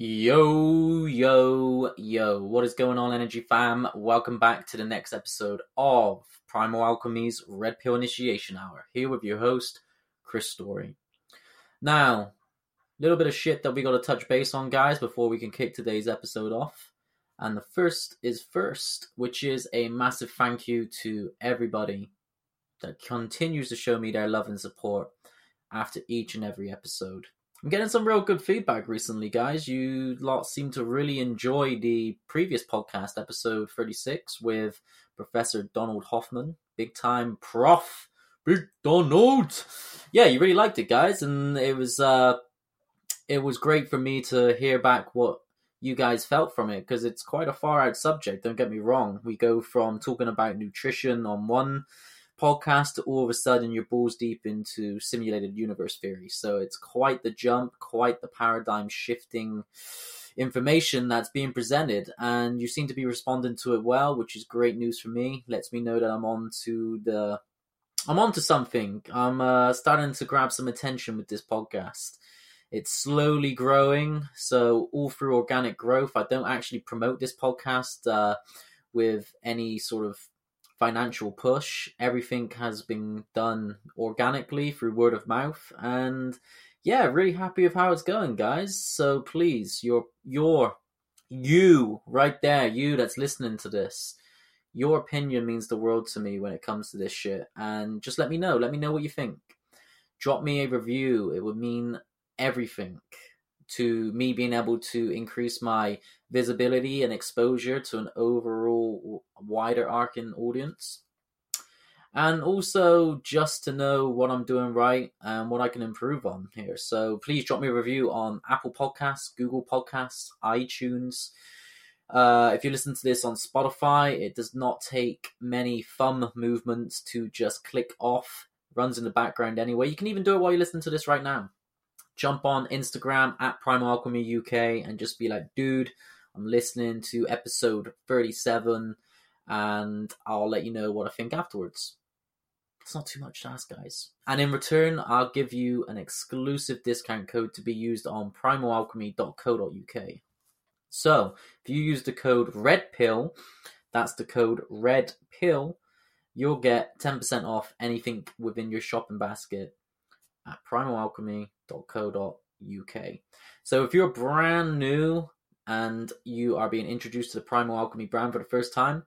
Yo, yo, yo. What is going on, Energy Fam? Welcome back to the next episode of Primal Alchemy's Red Pill Initiation Hour. Here with your host, Chris Story. Now, a little bit of shit that we got to touch base on, guys, before we can kick today's episode off. And the first is first, which is a massive thank you to everybody that continues to show me their love and support after each and every episode. I'm getting some real good feedback recently, guys. You lot seem to really enjoy the previous podcast, episode 36, with Professor Donald Hoffman, big time prof. Big Donald. Yeah, you really liked it, guys, and it was uh it was great for me to hear back what you guys felt from it because it's quite a far out subject, don't get me wrong. We go from talking about nutrition on one podcast, all of a sudden you're balls deep into simulated universe theory. So it's quite the jump, quite the paradigm shifting information that's being presented, and you seem to be responding to it well, which is great news for me. Lets me know that I'm on to the I'm on to something. I'm uh, starting to grab some attention with this podcast. It's slowly growing, so all through organic growth. I don't actually promote this podcast uh, with any sort of financial push. Everything has been done organically through word of mouth, and yeah, really happy with how it's going, guys. So please, your your you right there, you that's listening to this, your opinion means the world to me when it comes to this shit. And just let me know. Let me know what you think. Drop me a review. It would mean everything to me being able to increase my visibility and exposure to an overall wider arcing audience. And also just to know what I'm doing right and what I can improve on here. So please drop me a review on Apple Podcasts, Google Podcasts, iTunes. Uh, if you listen to this on Spotify, it does not take many thumb movements to just click off. Runs in the background anyway. You can even do it while you listen to this right now jump on Instagram at Primal Alchemy UK and just be like, dude, I'm listening to episode 37 and I'll let you know what I think afterwards. It's not too much to ask, guys. And in return, I'll give you an exclusive discount code to be used on primalalchemy.co.uk. So, if you use the code REDPILL, that's the code REDPILL, you'll get 10% off anything within your shopping basket at primalalchemy.co.uk. So if you're brand new and you are being introduced to the Primal Alchemy brand for the first time,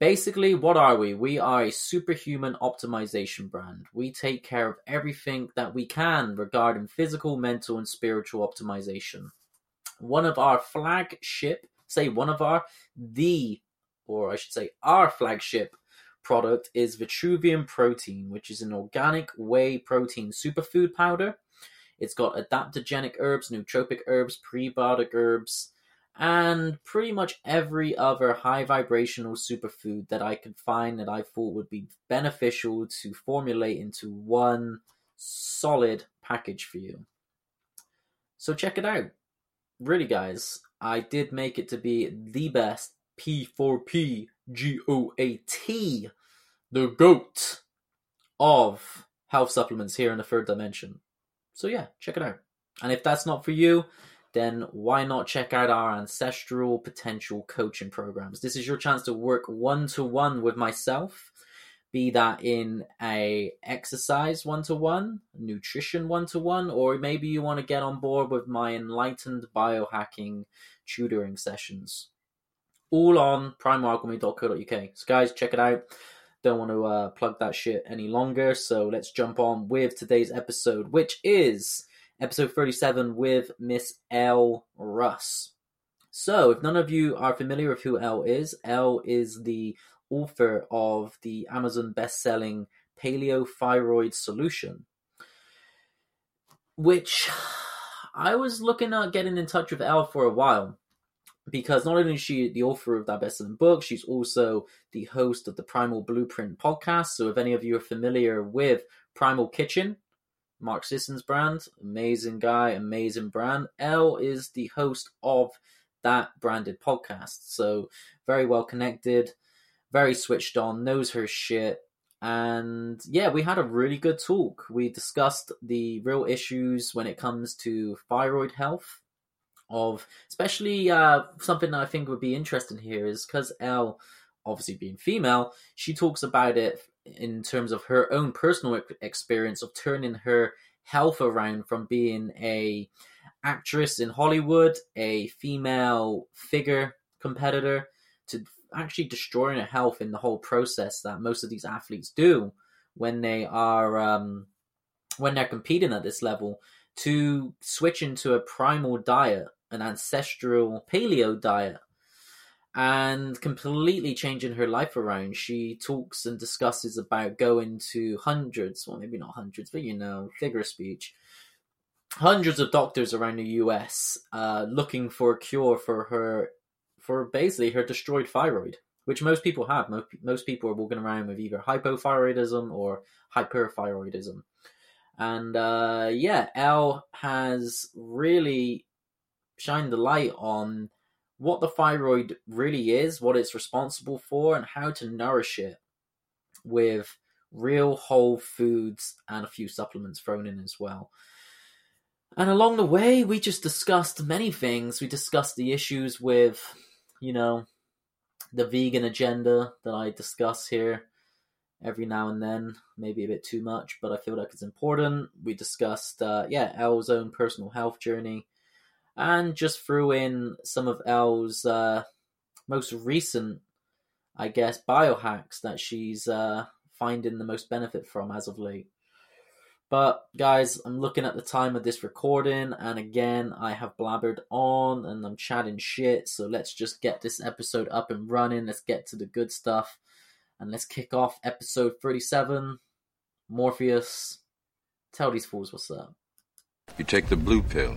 basically, what are we? We are a superhuman optimization brand. We take care of everything that we can regarding physical, mental, and spiritual optimization. One of our flagship, say one of our, the, or I should say, our flagship product is Vitruvian Protein, which is an organic whey protein superfood powder. It's got adaptogenic herbs, nootropic herbs, prebiotic herbs, and pretty much every other high vibrational superfood that I could find that I thought would be beneficial to formulate into one solid package for you. So check it out. Really, guys, I did make it to be the best P4P G O A T, the GOAT of health supplements here in the third dimension. So, yeah, check it out. And if that's not for you, then why not check out our ancestral potential coaching programs? This is your chance to work one to one with myself, be that in a exercise one to one, nutrition one to one, or maybe you want to get on board with my enlightened biohacking tutoring sessions all on primalalchemy.co.uk. So, guys, check it out. Don't want to uh, plug that shit any longer. So, let's jump on with today's episode, which is episode 37 with Miss Elle Russ. So, if none of you are familiar with who Elle is, Elle is the author of the Amazon best selling Paleo Thyroid Solution, which I was looking at getting in touch with Elle for a while because not only is she the author of that best-selling book, she's also the host of the Primal Blueprint podcast. So if any of you are familiar with Primal Kitchen, Mark Sisson's brand, amazing guy, amazing brand. Elle is the host of that branded podcast. So very well connected, very switched on, knows her shit. And yeah, we had a really good talk. We discussed the real issues when it comes to thyroid health of especially uh, something that I think would be interesting here is because Elle, obviously being female, she talks about it in terms of her own personal experience of turning her health around from being a actress in Hollywood, a female figure competitor, to actually destroying her health in the whole process that most of these athletes do when they are um, when they're competing at this level to switch into a primal diet, an ancestral paleo diet, and completely changing her life around. She talks and discusses about going to hundreds, well, maybe not hundreds, but you know, figure of speech, hundreds of doctors around the US uh, looking for a cure for her, for basically her destroyed thyroid, which most people have. Most, most people are walking around with either hypothyroidism or hyperthyroidism. And uh, yeah, Elle has really shined the light on what the thyroid really is, what it's responsible for, and how to nourish it with real whole foods and a few supplements thrown in as well. And along the way, we just discussed many things. We discussed the issues with, you know, the vegan agenda that I discuss here every now and then, maybe a bit too much, but I feel like it's important. We discussed, uh, yeah, Elle's own personal health journey, and just threw in some of Elle's uh, most recent, I guess, biohacks that she's uh, finding the most benefit from as of late. But guys, I'm looking at the time of this recording, and again, I have blabbered on and I'm chatting shit. So let's just get this episode up and running. Let's get to the good stuff. And let's kick off episode 37. Morpheus, tell these fools what's up. You take the blue pill,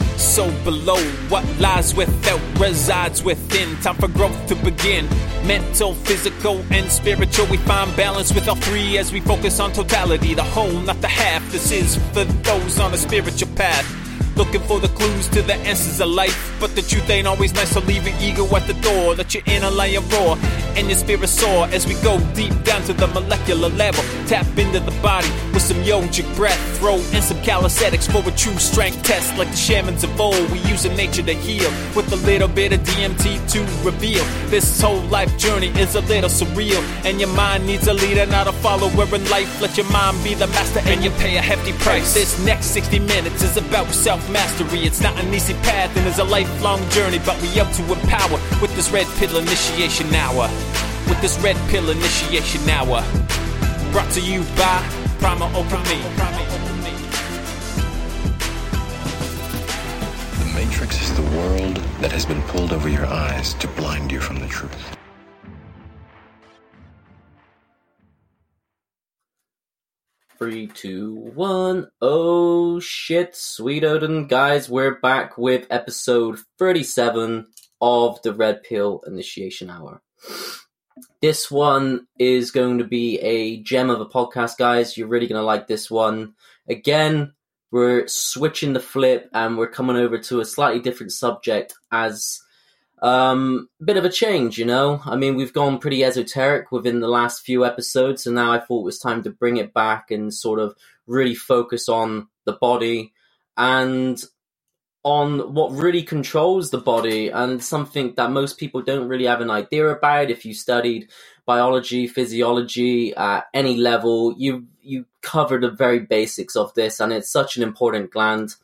so below. What lies without resides within. Time for growth to begin. Mental, physical, and spiritual. We find balance with all three as we focus on totality. The whole, not the half. This is for those on a spiritual path. Looking for the clues to the answers of life. But the truth ain't always nice, so leave your ego at the door. Let your inner lion roar and your spirit soar as we go deep down to the molecular level. Tap into the body with some yogic breath. Throw in some calisthenics for a true strength test. Like the shamans of old, we use the nature to heal with a little bit of DMT to reveal. This whole life journey is a little surreal, and your mind needs a leader, not a follower in life. Let your mind be the master, and you pay a hefty price. This next 60 minutes is about self mastery. It's not an easy path and it's a lifelong journey, but we up to empower with this red pill initiation hour. With this red pill initiation hour. Brought to you by Primal Alchemy. The Matrix is the world that has been pulled over your eyes to blind you from the truth. Three, two, one. Oh shit, sweet Odin. Guys, we're back with episode 37 of the Red Pill Initiation Hour. This one is going to be a gem of a podcast, guys. You're really going to like this one. Again, we're switching the flip and we're coming over to a slightly different subject as um, bit of a change, you know. I mean, we've gone pretty esoteric within the last few episodes, and now I thought it was time to bring it back and sort of really focus on the body and on what really controls the body and something that most people don't really have an idea about if you studied biology physiology at any level you you cover the very basics of this and it's such an important gland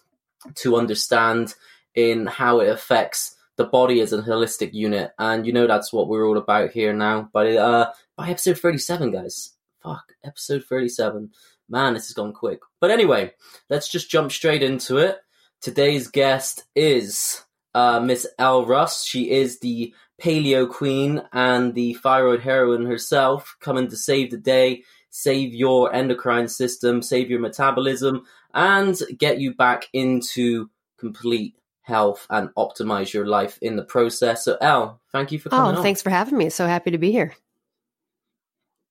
to understand in how it affects the body as a holistic unit, and you know that's what we're all about here now. But uh, by episode thirty-seven, guys, fuck, episode thirty-seven, man, this has gone quick. But anyway, let's just jump straight into it. Today's guest is uh, Miss Elle Russ. She is the paleo queen and the thyroid heroine herself, coming to save the day, save your endocrine system, save your metabolism, and get you back into complete health and optimize your life in the process. So, Elle, thank you for coming. Oh, on. thanks for having me. So happy to be here.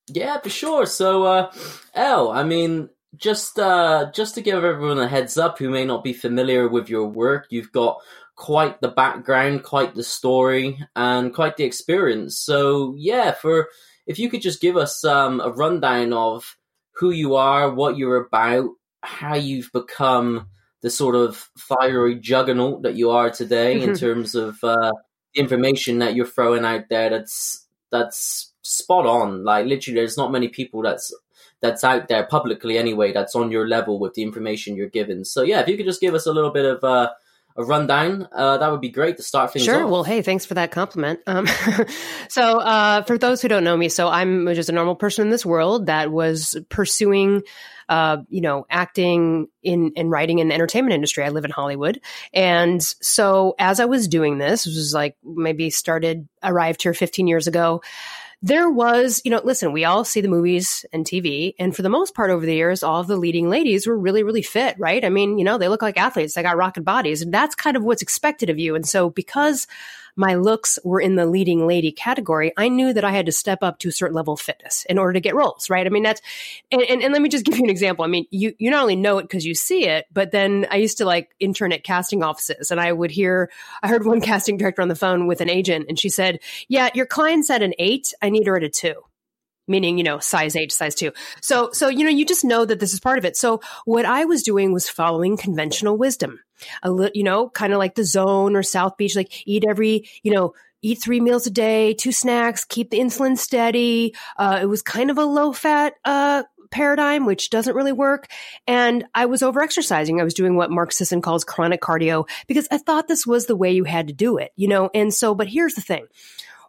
Yeah, for sure. So, uh, Elle, I mean, just uh, just to give everyone a heads up who may not be familiar with your work, you've got quite the background, quite the story, and quite the experience. So yeah, for if you could just give us um, a rundown of who you are, what you're about, how you've become the sort of fiery juggernaut that you are today in terms of uh, information that you're throwing out there. That's that's spot on. Like literally, there's not many people that's that's out there publicly anyway that's on your level with the information you're given. So yeah, if you could just give us a little bit of uh, a rundown, uh, that would be great to start things Sure. off. Well, hey, thanks for that compliment. Um, so, uh, for those who don't know me, so I'm just a normal person in this world that was pursuing, uh, you know, acting in in writing in the entertainment industry. I live in Hollywood, and so as I was doing this, this was like maybe started arrived here 15 years ago there was, you know, listen, we all see the movies and TV, and for the most part over the years, all of the leading ladies were really, really fit, right? I mean, you know, they look like athletes, they got rocket bodies, and that's kind of what's expected of you. And so, because my looks were in the leading lady category, I knew that I had to step up to a certain level of fitness in order to get roles, right? I mean, that's, and, and, and let me just give you an example. I mean, you, you not only know it because you see it, but then I used to like intern at casting offices and I would hear, I heard one casting director on the phone with an agent and she said, yeah, your client's at an eight. I need her at a two meaning you know size eight size two so so you know you just know that this is part of it so what i was doing was following conventional wisdom a little you know kind of like the zone or south beach like eat every you know eat three meals a day two snacks keep the insulin steady uh, it was kind of a low fat uh, paradigm, which doesn't really work. And I was over exercising. I was doing what Mark Sisson calls chronic cardio because I thought this was the way you had to do it, you know? And so, but here's the thing.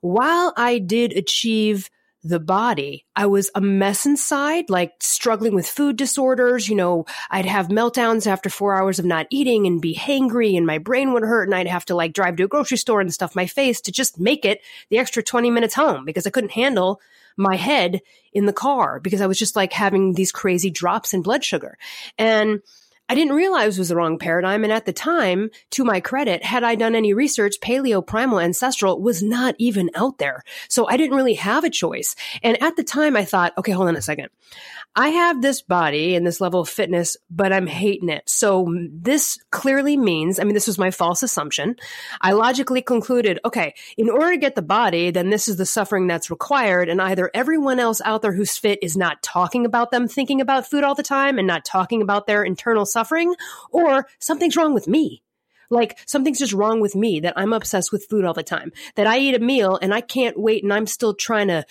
While I did achieve the body. I was a mess inside, like struggling with food disorders. You know, I'd have meltdowns after four hours of not eating and be hangry and my brain would hurt and I'd have to like drive to a grocery store and stuff my face to just make it the extra 20 minutes home because I couldn't handle my head in the car because I was just like having these crazy drops in blood sugar. And I didn't realize was the wrong paradigm. And at the time, to my credit, had I done any research, paleo primal ancestral was not even out there. So I didn't really have a choice. And at the time I thought, okay, hold on a second. I have this body and this level of fitness, but I'm hating it. So this clearly means, I mean, this was my false assumption. I logically concluded, okay, in order to get the body, then this is the suffering that's required. And either everyone else out there who's fit is not talking about them thinking about food all the time and not talking about their internal or something's wrong with me. Like something's just wrong with me that I'm obsessed with food all the time, that I eat a meal and I can't wait and I'm still trying to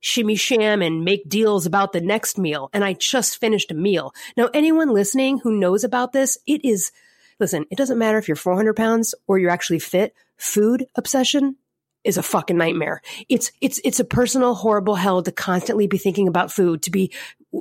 shimmy sham and make deals about the next meal. And I just finished a meal. Now, anyone listening who knows about this, it is, listen, it doesn't matter if you're 400 pounds or you're actually fit. Food obsession is a fucking nightmare. It's, it's, it's a personal horrible hell to constantly be thinking about food, to be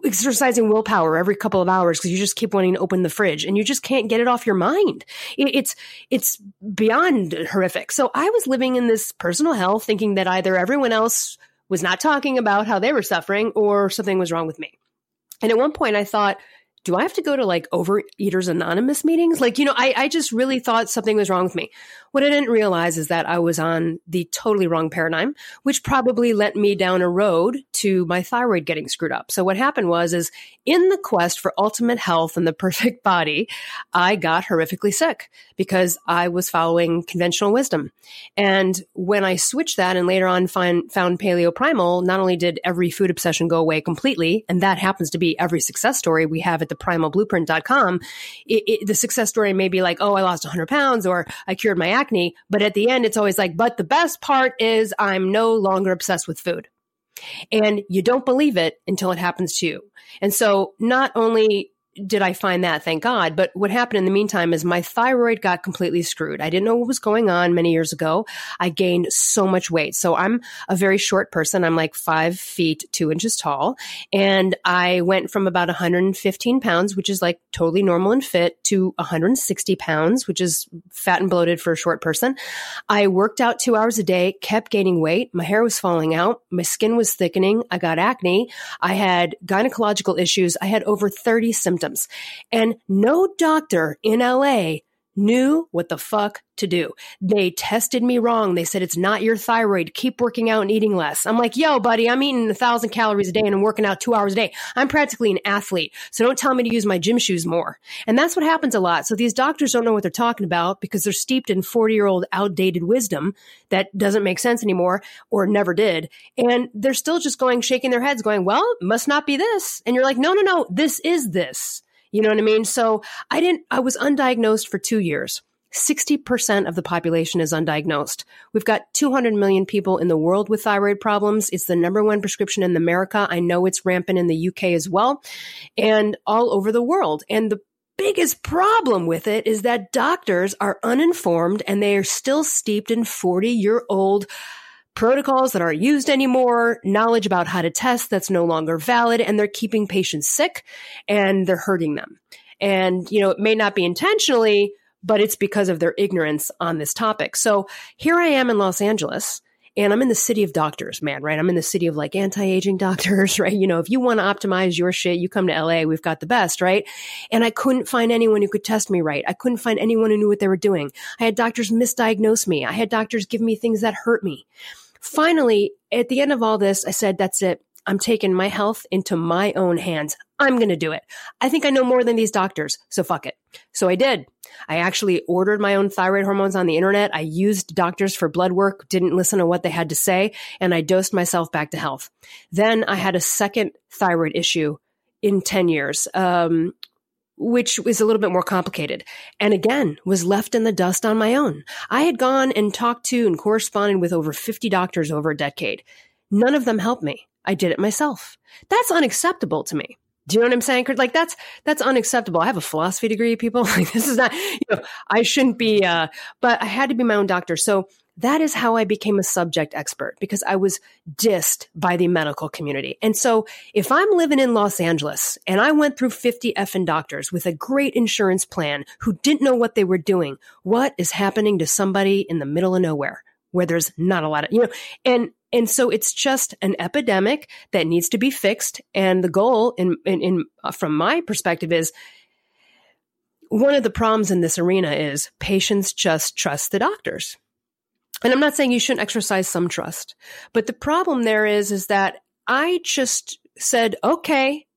exercising willpower every couple of hours because you just keep wanting to open the fridge and you just can't get it off your mind. It, it's, it's beyond horrific. So I was living in this personal hell thinking that either everyone else was not talking about how they were suffering or something was wrong with me. And at one point I thought, do I have to go to like Overeaters Anonymous meetings? Like, you know, I, I just really thought something was wrong with me. What I didn't realize is that I was on the totally wrong paradigm, which probably led me down a road to my thyroid getting screwed up. So what happened was, is in the quest for ultimate health and the perfect body, I got horrifically sick because I was following conventional wisdom. And when I switched that and later on find, found paleo primal, not only did every food obsession go away completely, and that happens to be every success story we have at the primalblueprint.com, it, it, the success story may be like, oh, I lost 100 pounds or I cured my acne. But at the end, it's always like, but the best part is I'm no longer obsessed with food. And you don't believe it until it happens to you. And so not only did I find that, thank God. But what happened in the meantime is my thyroid got completely screwed. I didn't know what was going on many years ago. I gained so much weight. So I'm a very short person. I'm like five feet, two inches tall. And I went from about 115 pounds, which is like totally normal and fit, to 160 pounds, which is fat and bloated for a short person. I worked out two hours a day, kept gaining weight. My hair was falling out. My skin was thickening. I got acne. I had gynecological issues. I had over 30 symptoms symptoms. And no doctor in LA knew what the fuck to do. They tested me wrong. They said, it's not your thyroid. Keep working out and eating less. I'm like, yo, buddy, I'm eating a thousand calories a day and I'm working out two hours a day. I'm practically an athlete. So don't tell me to use my gym shoes more. And that's what happens a lot. So these doctors don't know what they're talking about because they're steeped in 40 year old outdated wisdom that doesn't make sense anymore or never did. And they're still just going, shaking their heads going, well, must not be this. And you're like, no, no, no, this is this. You know what I mean? So I didn't, I was undiagnosed for two years. 60% of the population is undiagnosed. We've got 200 million people in the world with thyroid problems. It's the number one prescription in America. I know it's rampant in the UK as well and all over the world. And the biggest problem with it is that doctors are uninformed and they are still steeped in 40 year old protocols that aren't used anymore, knowledge about how to test that's no longer valid, and they're keeping patients sick and they're hurting them. And, you know, it may not be intentionally, but it's because of their ignorance on this topic. So here I am in Los Angeles. And I'm in the city of doctors, man, right? I'm in the city of like anti-aging doctors, right? You know, if you want to optimize your shit, you come to LA, we've got the best, right? And I couldn't find anyone who could test me right. I couldn't find anyone who knew what they were doing. I had doctors misdiagnose me. I had doctors give me things that hurt me. Finally, at the end of all this, I said, that's it. I'm taking my health into my own hands. I'm going to do it. I think I know more than these doctors, so fuck it. So I did. I actually ordered my own thyroid hormones on the internet. I used doctors for blood work, didn't listen to what they had to say, and I dosed myself back to health. Then I had a second thyroid issue in 10 years. Um, which was a little bit more complicated. And again, was left in the dust on my own. I had gone and talked to and corresponded with over 50 doctors over a decade. None of them helped me. I did it myself. That's unacceptable to me. Do you know what I'm saying? Like that's that's unacceptable. I have a philosophy degree, people. Like this is not, you know, I shouldn't be uh but I had to be my own doctor. So that is how I became a subject expert because I was dissed by the medical community. And so if I'm living in Los Angeles and I went through 50 effing doctors with a great insurance plan who didn't know what they were doing, what is happening to somebody in the middle of nowhere where there's not a lot of, you know, and and so it's just an epidemic that needs to be fixed. And the goal in, in, in uh, from my perspective is one of the problems in this arena is patients just trust the doctors and I'm not saying you shouldn't exercise some trust, but the problem there is, is that I just said, okay,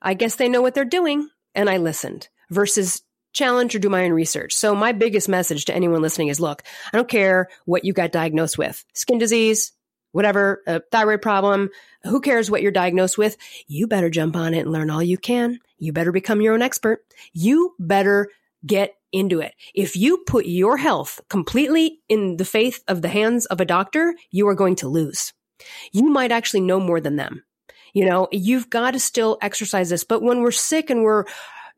I guess they know what they're doing. And I listened versus challenge or do my own research. So my biggest message to anyone listening is look, I don't care what you got diagnosed with skin disease, whatever, a thyroid problem. Who cares what you're diagnosed with? You better jump on it and learn all you can. You better become your own expert. You better get into it. If you put your health completely in the faith of the hands of a doctor, you are going to lose. You might actually know more than them. You know, you've got to still exercise this. But when we're sick and we're,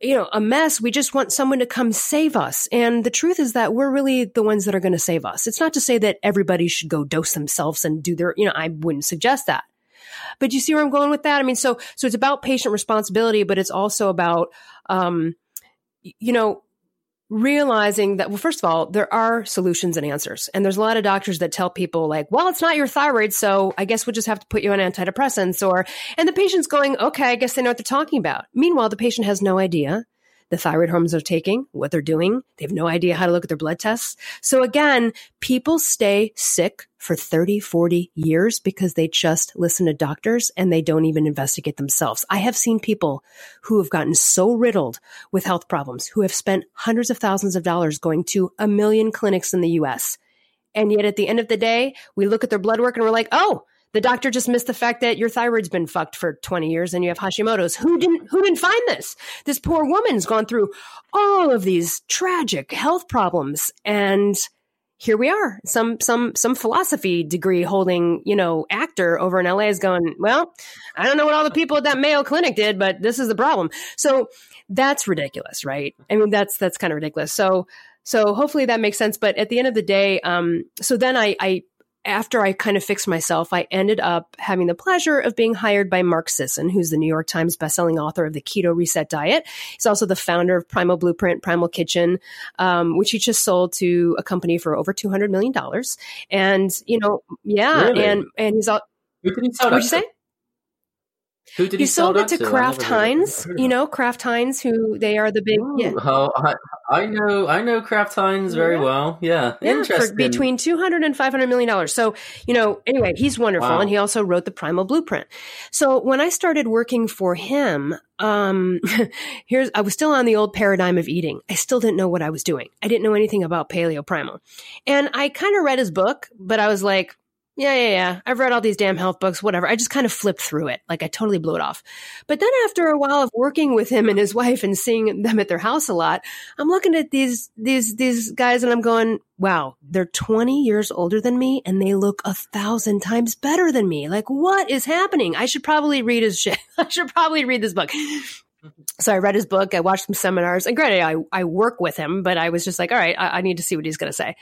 you know, a mess, we just want someone to come save us. And the truth is that we're really the ones that are going to save us. It's not to say that everybody should go dose themselves and do their, you know, I wouldn't suggest that. But you see where I'm going with that? I mean, so, so it's about patient responsibility, but it's also about, um, you know, realizing that, well, first of all, there are solutions and answers. And there's a lot of doctors that tell people like, well, it's not your thyroid. So I guess we'll just have to put you on antidepressants or, and the patient's going, okay, I guess they know what they're talking about. Meanwhile, the patient has no idea the thyroid hormones they're taking, what they're doing. They have no idea how to look at their blood tests. So again, people stay sick for 30, 40 years because they just listen to doctors and they don't even investigate themselves. I have seen people who have gotten so riddled with health problems, who have spent hundreds of thousands of dollars going to a million clinics in the US. And yet at the end of the day, we look at their blood work and we're like, oh, the doctor just missed the fact that your thyroid's been fucked for 20 years and you have Hashimoto's. Who didn't who didn't find this? This poor woman's gone through all of these tragic health problems and here we are. Some some some philosophy degree holding, you know, actor over in LA is going, well, I don't know what all the people at that Mayo Clinic did, but this is the problem. So that's ridiculous, right? I mean, that's that's kind of ridiculous. So so hopefully that makes sense. But at the end of the day, um, so then I, I after I kind of fixed myself, I ended up having the pleasure of being hired by Mark Sisson, who's the New York Times bestselling author of the Keto Reset Diet. He's also the founder of Primal Blueprint, Primal Kitchen, um, which he just sold to a company for over two hundred million dollars. And you know, yeah, Really? and and he's all. Who did he sell What'd you say? Who did he, He sold it to Kraft never heard of- Heinz, you know, Kraft Heinz, who they are the big, yeah. Oh, I, I know, I know Kraft Heinz very Yeah. well. Yeah, Yeah, interesting. for between 200 and 500 million dollars. So, you know, anyway, he's wonderful Wow. and he also wrote the Primal Blueprint. So, when I started working for him, um here's I was still on the old paradigm of eating. I still didn't know what I was doing. I didn't know anything about paleo primal. And I kind of read his book, but I was like, yeah, yeah, yeah. I've read all these damn health books, whatever. I just kind of flipped through it. Like I totally blew it off. But then after a while of working with him and his wife and seeing them at their house a lot, I'm looking at these these these guys and I'm going, wow, they're 20 years older than me and they look a thousand times better than me. Like what is happening? I should probably read his shit. I should probably read this book. So I read his book. I watched some seminars, and granted, I I work with him, but I was just like, all right, I, I need to see what he's going to say.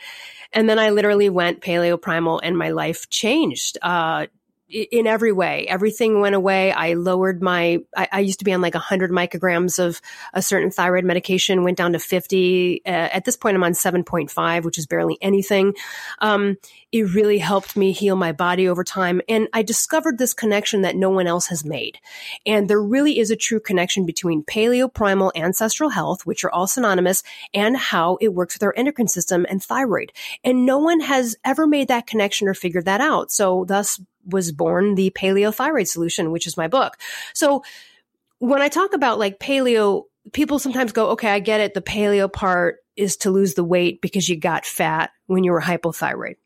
And then I literally went paleo primal, and my life changed. Uh, in every way, everything went away. I lowered my. I, I used to be on like 100 micrograms of a certain thyroid medication, went down to 50. Uh, at this point, I'm on 7.5, which is barely anything. Um, it really helped me heal my body over time, and I discovered this connection that no one else has made. And there really is a true connection between paleo, primal, ancestral health, which are all synonymous, and how it works with our endocrine system and thyroid. And no one has ever made that connection or figured that out. So thus was born the paleo thyroid solution, which is my book. So when I talk about like paleo, people sometimes go, okay, I get it. The paleo part is to lose the weight because you got fat when you were hypothyroid.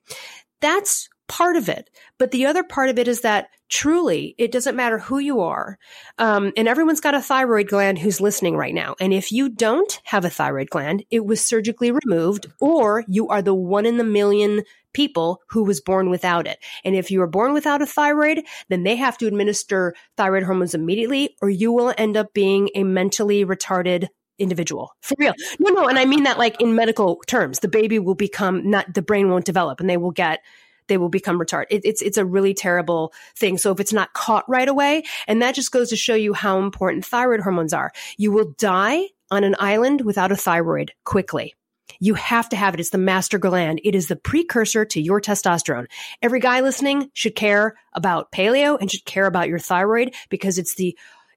That's part of it. But the other part of it is that truly it doesn't matter who you are. Um, and everyone's got a thyroid gland who's listening right now. And if you don't have a thyroid gland, it was surgically removed or you are the one in the million people who was born without it. And if you are born without a thyroid, then they have to administer thyroid hormones immediately or you will end up being a mentally retarded individual for real no no and i mean that like in medical terms the baby will become not the brain won't develop and they will get they will become retarded. It, it's it's a really terrible thing. So if it's not caught right away, and that just goes to show you how important thyroid hormones are, you will die on an island without a thyroid quickly. You have to have it. It's the master gland. It is the precursor to your testosterone. Every guy listening should care about paleo and should care about your thyroid because it's the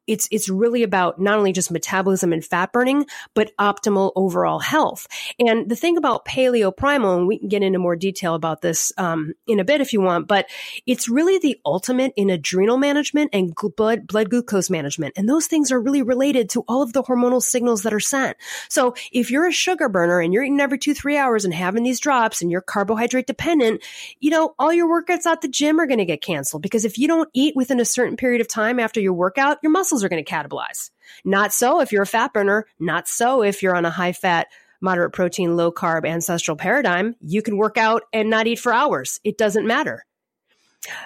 it's it's really about not only just metabolism and fat burning, but optimal overall health. And the thing about paleo primal, and we can get into more detail about this um, in a bit if you want, but it's really the ultimate in adrenal management and blood blood glucose management. And those things are really related to all of the hormonal signals that are sent. So if you're a sugar burner and you're eating every two three hours and having these drops and you're carbohydrate dependent, you know all your workouts at the gym are going to get canceled because if you don't eat within a certain period of time after your workout, your muscles are going to catabolize. Not so if you're a fat burner, not so if you're on a high fat, moderate protein, low carb ancestral paradigm. You can work out and not eat for hours. It doesn't matter.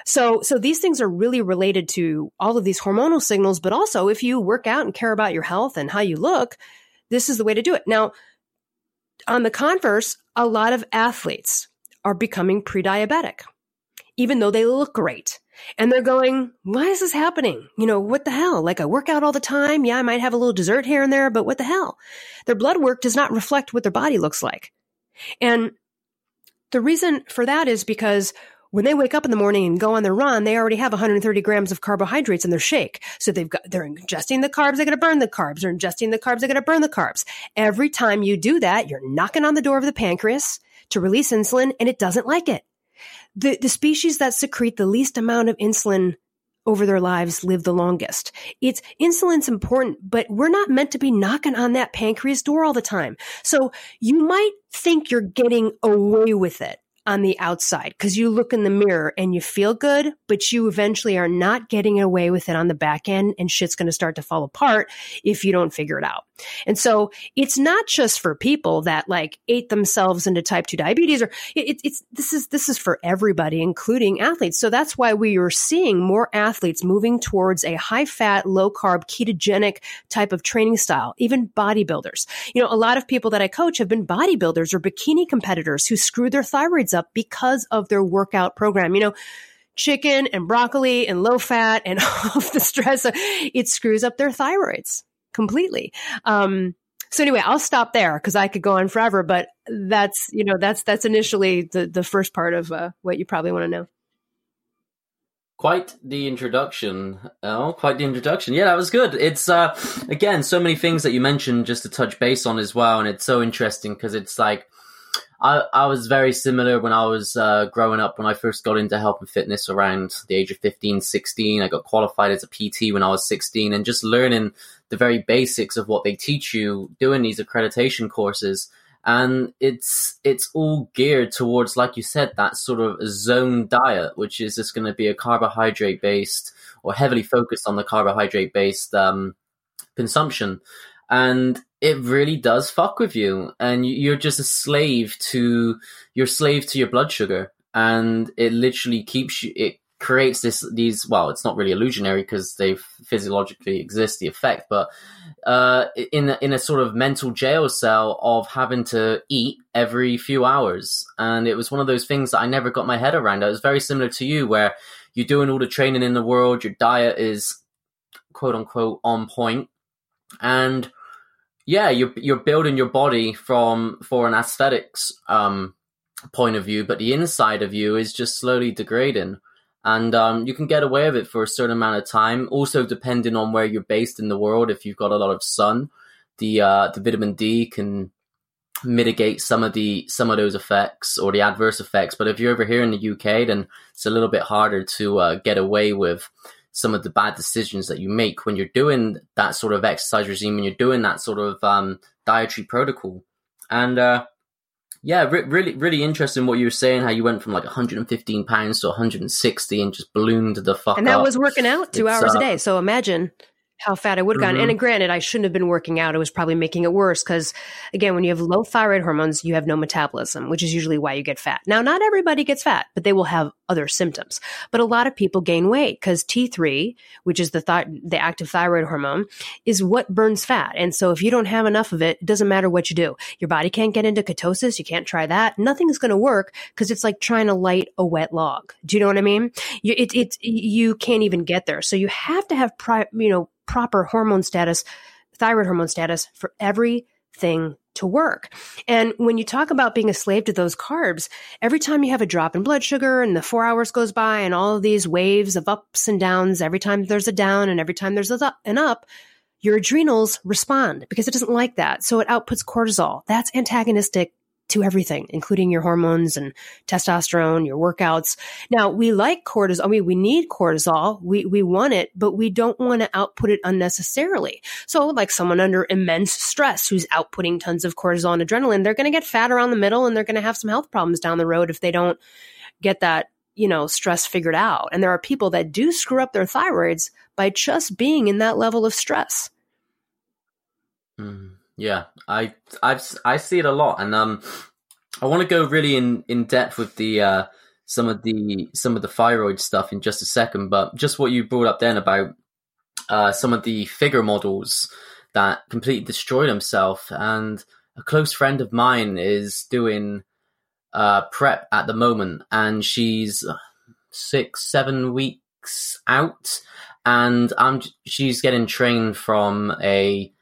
So, so these things are really related to all of these hormonal signals, but also if you work out and care about your health and how you look, this is the way to do it. Now, on the converse, a lot of athletes are becoming pre-diabetic, even though they look great. And they're going, why is this happening? You know, what the hell? Like I work out all the time. Yeah, I might have a little dessert here and there, but what the hell? Their blood work does not reflect what their body looks like. And the reason for that is because when they wake up in the morning and go on their run, they already have 130 grams of carbohydrates in their shake. So they've got, they're ingesting the carbs, they're going to burn the carbs. They're ingesting the carbs, they're going to burn the carbs. Every time you do that, you're knocking on the door of the pancreas to release insulin and it doesn't like it the, the species that secrete the least amount of insulin over their lives live the longest. It's insulin's important, but we're not meant to be knocking on that pancreas door all the time. So you might think you're getting away with it on the outside because you look in the mirror and you feel good, but you eventually are not getting away with it on the back end and shit's going to start to fall apart if you don't figure it out. And so it's not just for people that like ate themselves into type 2 diabetes or it, it's this is this is for everybody including athletes. So that's why we are seeing more athletes moving towards a high fat, low carb, ketogenic type of training style, even bodybuilders. You know, a lot of people that I coach have been bodybuilders or bikini competitors who screwed their thyroids up because of their workout program. You know, chicken and broccoli and low fat and all the stress, it screws up their thyroids completely. Um, so anyway, I'll stop there because I could go on forever, but that's, you know, that's, that's initially the, the first part of uh, what you probably want to know. quite the introduction. Oh, quite the introduction. Yeah, that was good. It's uh again so many things that you mentioned just to touch base on as well, and it's so interesting because it's like I I was very similar when I was uh, growing up when I first got into health and fitness around the age of 15, 16. I got qualified as a PT when I was 16, and just learning the very basics of what they teach you doing these accreditation courses. And it's it's all geared towards like you said that sort of zone diet which is just going to be a carbohydrate based or heavily focused on the carbohydrate based um, consumption. And it really does fuck with you. And you're just a slave to you're slave to your blood sugar. And it literally keeps you it creates this these well it's not really illusionary because they physiologically exist the effect but uh, in in a sort of mental jail cell of having to eat every few hours. And it was one of those things that I never got my head around. It was very similar to you where you're doing all the training in the world your diet is quote unquote on point. And yeah you're you're building your body from for an aesthetics um point of view but the inside of you is just slowly degrading and um, you can get away with it for a certain amount of time. Also, depending on where you're based in the world, if you've got a lot of sun, the uh, the vitamin D can mitigate some of the some of those effects or the adverse effects. But if you're over here in the UK, then it's a little bit harder to uh, get away with some of the bad decisions that you make when you're doing that sort of exercise regime and you're doing that sort of um, dietary protocol. And uh, yeah, re- really, really interesting what you were saying. How you went from like 115 pounds to 160 and just ballooned the fuck. And that up. was working out two It's, hours uh, a day. So imagine how fat I would have gotten. Mhm. And granted, I shouldn't have been working out. It was probably making it worse because, again, when you have low thyroid hormones, you have no metabolism, which is usually why you get fat. Now, not everybody gets fat, but they will have other symptoms. But a lot of people gain weight because T3, which is the th- the active thyroid hormone, is what burns fat. And so if you don't have enough of it, it doesn't matter what you do. Your body can't get into ketosis. You can't try that. Nothing's going to work because it's like trying to light a wet log. Do you know what I mean? You, it, it, you can't even get there. So you have to have, pri- you know, proper hormone status, thyroid hormone status for everything to work. And when you talk about being a slave to those carbs, every time you have a drop in blood sugar and the four hours goes by and all of these waves of ups and downs, every time there's a down and every time there's an up, your adrenals respond because it doesn't like that. So it outputs cortisol. That's antagonistic to everything, including your hormones and testosterone, your workouts. Now we like cortisol. I mean, we need cortisol. We, we want it, but we don't want to output it unnecessarily. So like someone under immense stress who's outputting tons of cortisol and adrenaline, they're going to get fat around the middle and they're going to have some health problems down the road if they don't get that, you know, stress figured out. And there are people that do screw up their thyroids by just being in that level of stress. Mm, yeah, I I've I see it a lot, and um, I want to go really in in depth with the uh some of the some of the thyroid stuff in just a second, but just what you brought up then about uh some of the figure models that completely destroy themselves, and a close friend of mine is doing uh prep at the moment, and she's six seven weeks out, and I'm she's getting trained from a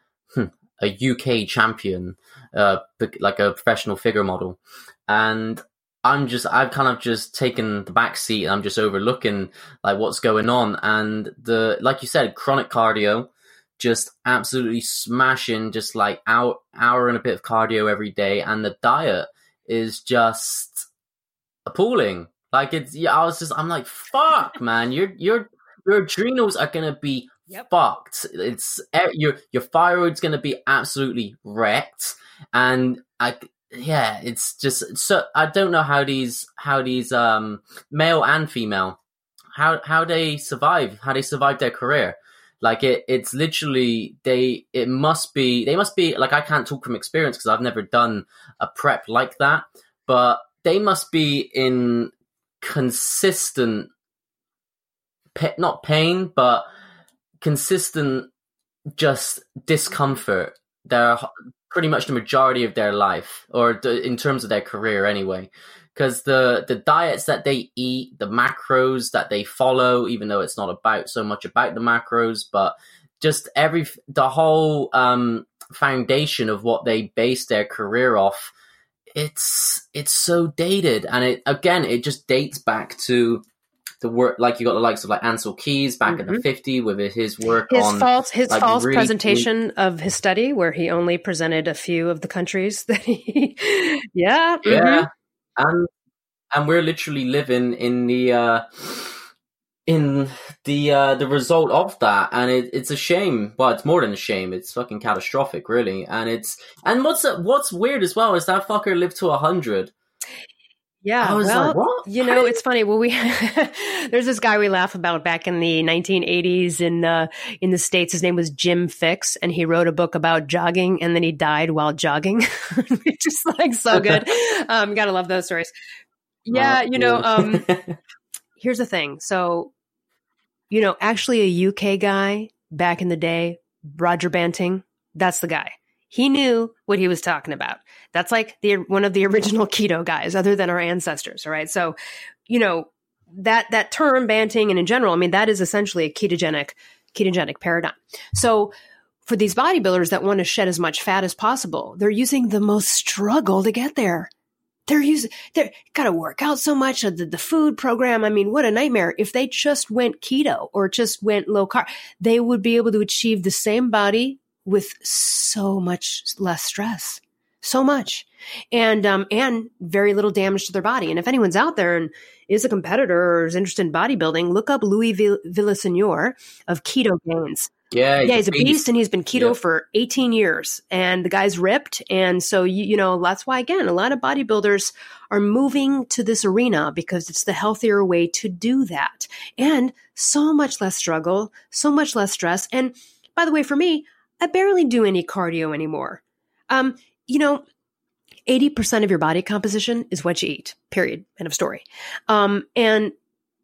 a UK champion, uh, like a professional figure model, and I'm just I've kind of just taken the back seat and I'm just overlooking like what's going on, and the like you said, chronic cardio, just absolutely smashing, just like hour hour and a bit of cardio every day, and the diet is just appalling. Like it's yeah, I was just I'm like fuck man, your your your adrenals are gonna be Yep. fucked. It's eh, your your thyroid's going to be absolutely wrecked, and I yeah, it's just so I don't know how these how these um male and female how how they survive how they survive their career. Like it, it's literally they. It must be they must be like I can't talk from experience because I've never done a prep like that, but they must be in consistent, pa- not pain, but consistent just discomfort their pretty much the majority of their life or the, in terms of their career anyway. Because the the diets that they eat the macros that they follow even though it's not about so much about the macros but just every the whole um foundation of what they base their career off it's it's so dated. And it again it just dates back to the work like you got the likes of like Ancel Keys back in the Mhm. 50 with his work his on false his like, false really- presentation of his study where he only presented a few of the countries that he yeah mhm. yeah and and we're literally living in the uh in the uh the result of that. And it, it's a shame. Well it's more than a shame. It's fucking catastrophic really. And it's and what's what's weird as well is that fucker lived to a hundred yeah well like, you know it's funny. Well we there's this guy we laugh about back in the 1980s in uh in the states. His name was Jim Fixx and he wrote a book about jogging and then he died while jogging. Which is like so good. Um gotta love those stories. Yeah you know um here's the thing. So, you know, actually a UK guy back in the day, Roger Banting, that's the guy. He knew what he was talking about. That's like the one of the original keto guys other than our ancestors, all right? So, you know, that that term Banting and in general, I mean that is essentially a ketogenic ketogenic paradigm. So, for these bodybuilders that want to shed as much fat as possible, they're using the most struggle to get there they're using they're got to work out so much of the, the food program i mean what a nightmare if they just went keto or just went low carb they would be able to achieve the same body with so much less stress so much and um and very little damage to their body and if anyone's out there and is a competitor or is interested in bodybuilding look up Luis Vill- villasenor of keto gains yeah yeah, he's a beast and he's been keto for 18 years and the guy's ripped. And so, you, you know, that's why, again, a lot of bodybuilders are moving to this arena because it's the healthier way to do that. And so much less struggle, so much less stress. And by the way, for me, I barely do any cardio anymore. Um, you know, 80% of your body composition is what you eat, period. End of story. Um, and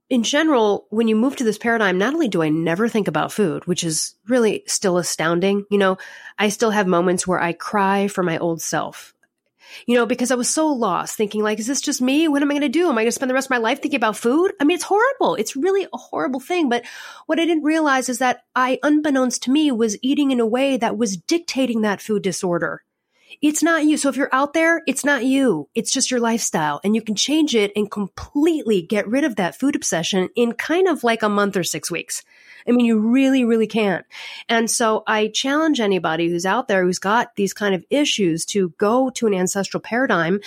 in general, when you move to this paradigm, not only do I never think about food, which is really still astounding, you know, I still have moments where I cry for my old self. You know, because I was so lost thinking like, is this just me? What am I going to do? Am I going to spend the rest of my life thinking about food? I mean, it's horrible. It's really a horrible thing. But what I didn't realize is that I, unbeknownst to me, was eating in a way that was dictating that food disorder. It's not you. So if you're out there, it's not you. It's just your lifestyle and you can change it and completely get rid of that food obsession in kind of like a month or six weeks. I mean, you really, really can. And so I challenge anybody who's out there who's got these kind of issues to go to an ancestral paradigm.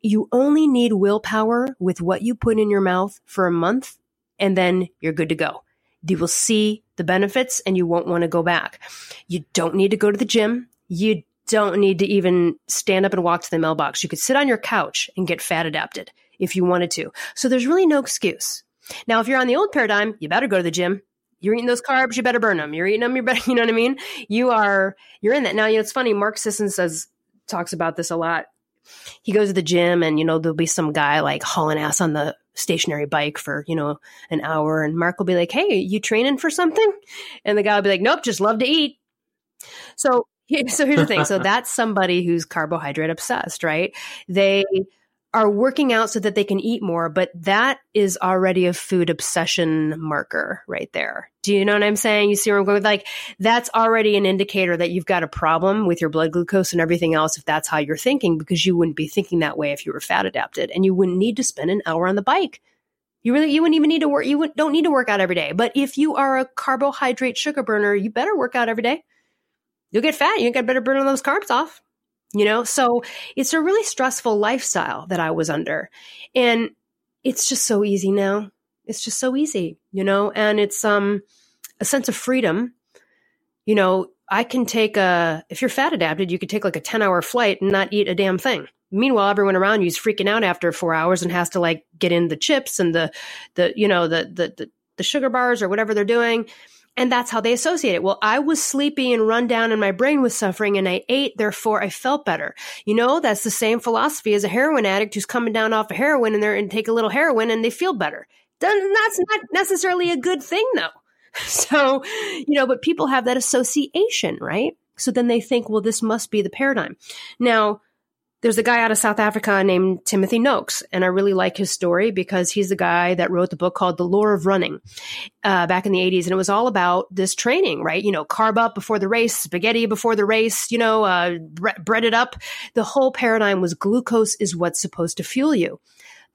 You only need willpower with what you put in your mouth for a month and then you're good to go. You will see the benefits and you won't want to go back. You don't need to go to the gym. You don't need to even stand up and walk to the mailbox. You could sit on your couch and get fat adapted if you wanted to. So there's really no excuse. Now, if you're on the old paradigm, you better go to the gym. You're eating those carbs, you better burn them. You're eating them, you better, you know what I mean? You are, you're in that. Now, you know, it's funny. Mark Sisson says, talks about this a lot. He goes to the gym and, you know, there'll be some guy like hauling ass on the stationary bike for, you know, an hour. And Mark will be like, Hey, you training for something? And the guy will be like, Nope, just love to eat. So, so here's the thing. So that's somebody who's carbohydrate obsessed, right? They are working out so that they can eat more, but that is already a food obsession marker right there. Do you know what I'm saying? You see where I'm going? Like that's already an indicator that you've got a problem with your blood glucose and everything else if that's how you're thinking, because you wouldn't be thinking that way if you were fat adapted and you wouldn't need to spend an hour on the bike. You really, you wouldn't even need to work. You don't need to work out every day. But if you are a carbohydrate sugar burner, you better work out every day you'll get fat. You get better burning those carbs off. You know, so it's a really stressful lifestyle that I was under. And it's just so easy now. It's just so easy, you know, and it's um a sense of freedom. You know, I can take a if you're fat adapted, you could take like a 10 hour flight and not eat a damn thing. Meanwhile, everyone around you is freaking out after four hours and has to like get in the chips and the the you know the the the, the sugar bars or whatever they're doing. And that's how they associate it. Well, I was sleepy and run down and my brain was suffering and I ate, therefore I felt better. You know, that's the same philosophy as a heroin addict who's coming down off of heroin and they're and take a little heroin and they feel better. That's not necessarily a good thing though. So, you know, but people have that association, right? So then they think, well, this must be the paradigm. Now, there's a guy out of South Africa named Timothy Noakes, and I really like his story because he's the guy that wrote the book called The Lore of Running uh, back in the 80s. And it was all about this training, right? You know, carb up before the race, spaghetti before the race, you know, uh, bre- bread it up. The whole paradigm was glucose is what's supposed to fuel you.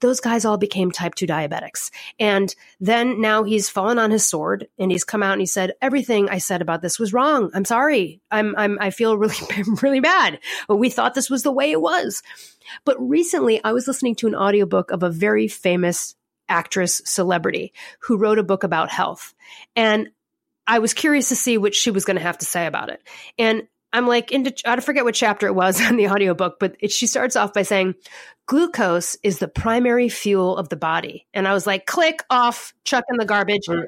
Those guys all became type 2 diabetics. And then now he's fallen on his sword and he's come out and he said, everything I said about this was wrong. I'm sorry. I'm, I'm, I feel really, really bad. But we thought this was the way it was. But recently I was listening to an audiobook of a very famous actress celebrity who wrote a book about health. And I was curious to see what she was going to have to say about it. And I'm like into I forget what chapter it was on the audiobook, but it, she starts off by saying glucose is the primary fuel of the body. And I was like, click off, chuck in the garbage.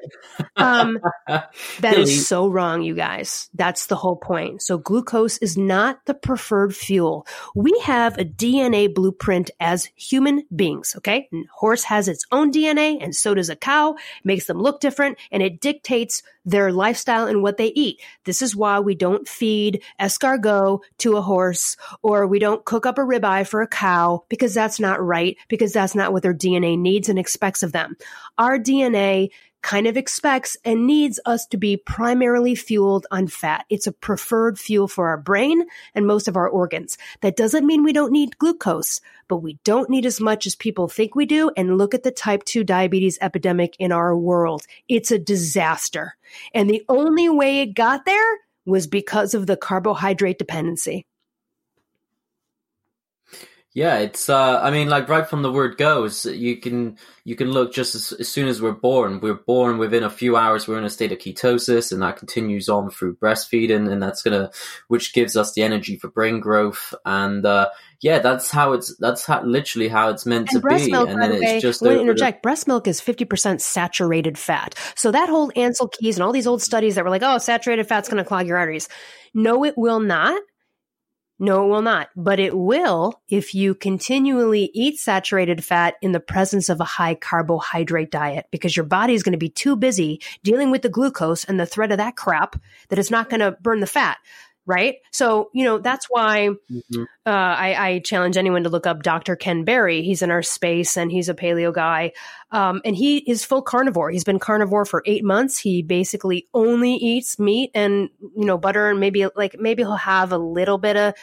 Um, that is so wrong, you guys. That's the whole point. So glucose is not the preferred fuel. We have a DNA blueprint as human beings. Okay. And horse has its own DNA and so does a cow, makes them look different and it dictates their lifestyle and what they eat. This is why we don't feed escargot to a horse or we don't cook up a ribeye for a cow because because that's not right, because that's not what their DNA needs and expects of them. Our DNA kind of expects and needs us to be primarily fueled on fat. It's a preferred fuel for our brain and most of our organs. That doesn't mean we don't need glucose, but we don't need as much as people think we do. And look at the type 2 diabetes epidemic in our world. It's a disaster. And the only way it got there was because of the carbohydrate dependency. Yeah, it's. Uh, I mean, like right from the word goes, you can you can look just as, as, soon as we're born. We're born within a few hours. We're in a state of ketosis, and that continues on through breastfeeding, and that's gonna, which gives us the energy for brain growth. And uh, yeah, that's how it's. That's how literally how it's meant and to breast be. Milk, and then it's just. I interject. breast milk is fifty percent saturated fat. So that whole Ancel Keys and all these old studies that were like, oh, saturated fat's going to clog your arteries. No, it will not no, it will not, but it will if you continually eat saturated fat in the presence of a high carbohydrate diet because your body is going to be too busy dealing with the glucose and the threat of that crap that it's not going to burn the fat. Right. So, you know, that's why mm-hmm. uh, I, I, challenge anyone to look up Dr. Ken Berry. He's in our space and he's a paleo guy. Um, and he is full carnivore. He's been carnivore for eight months. He basically only eats meat and, you know, butter and maybe like, maybe he'll have a little bit of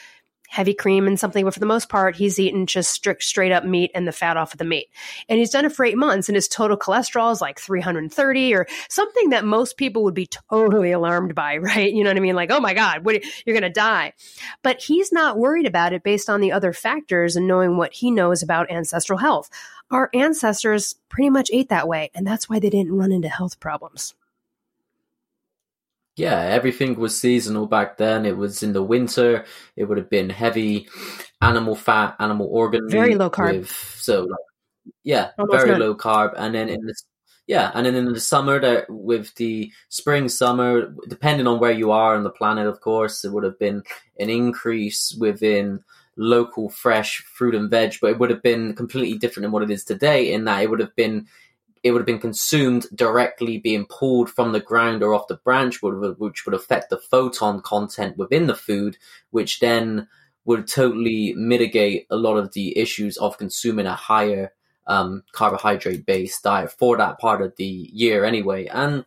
heavy cream and something, but for the most part, he's eaten just strict, straight up meat and the fat off of the meat. And he's done it for eight months, and his total cholesterol is like 330 or something that most people would be totally alarmed by, right? You know what I mean? Like, oh my God, what, you're going to die. But he's not worried about it based on the other factors and knowing what he knows about ancestral health. Our ancestors pretty much ate that way, and that's why they didn't run into health problems yeah, everything was seasonal back then. It was in the winter. It would have been heavy animal fat, animal organ, very low carb. With, so, like, yeah, Almost very none. low carb. And then in the yeah, and then in the summer, there with the spring, summer, depending on where you are on the planet, of course, it would have been an increase within local fresh fruit and veg, but it would have been completely different than what it is today. In that it would have been it would have been consumed directly being pulled from the ground or off the branch, which would affect the photon content within the food, which then would totally mitigate a lot of the issues of consuming a higher um, carbohydrate based diet for that part of the year anyway. And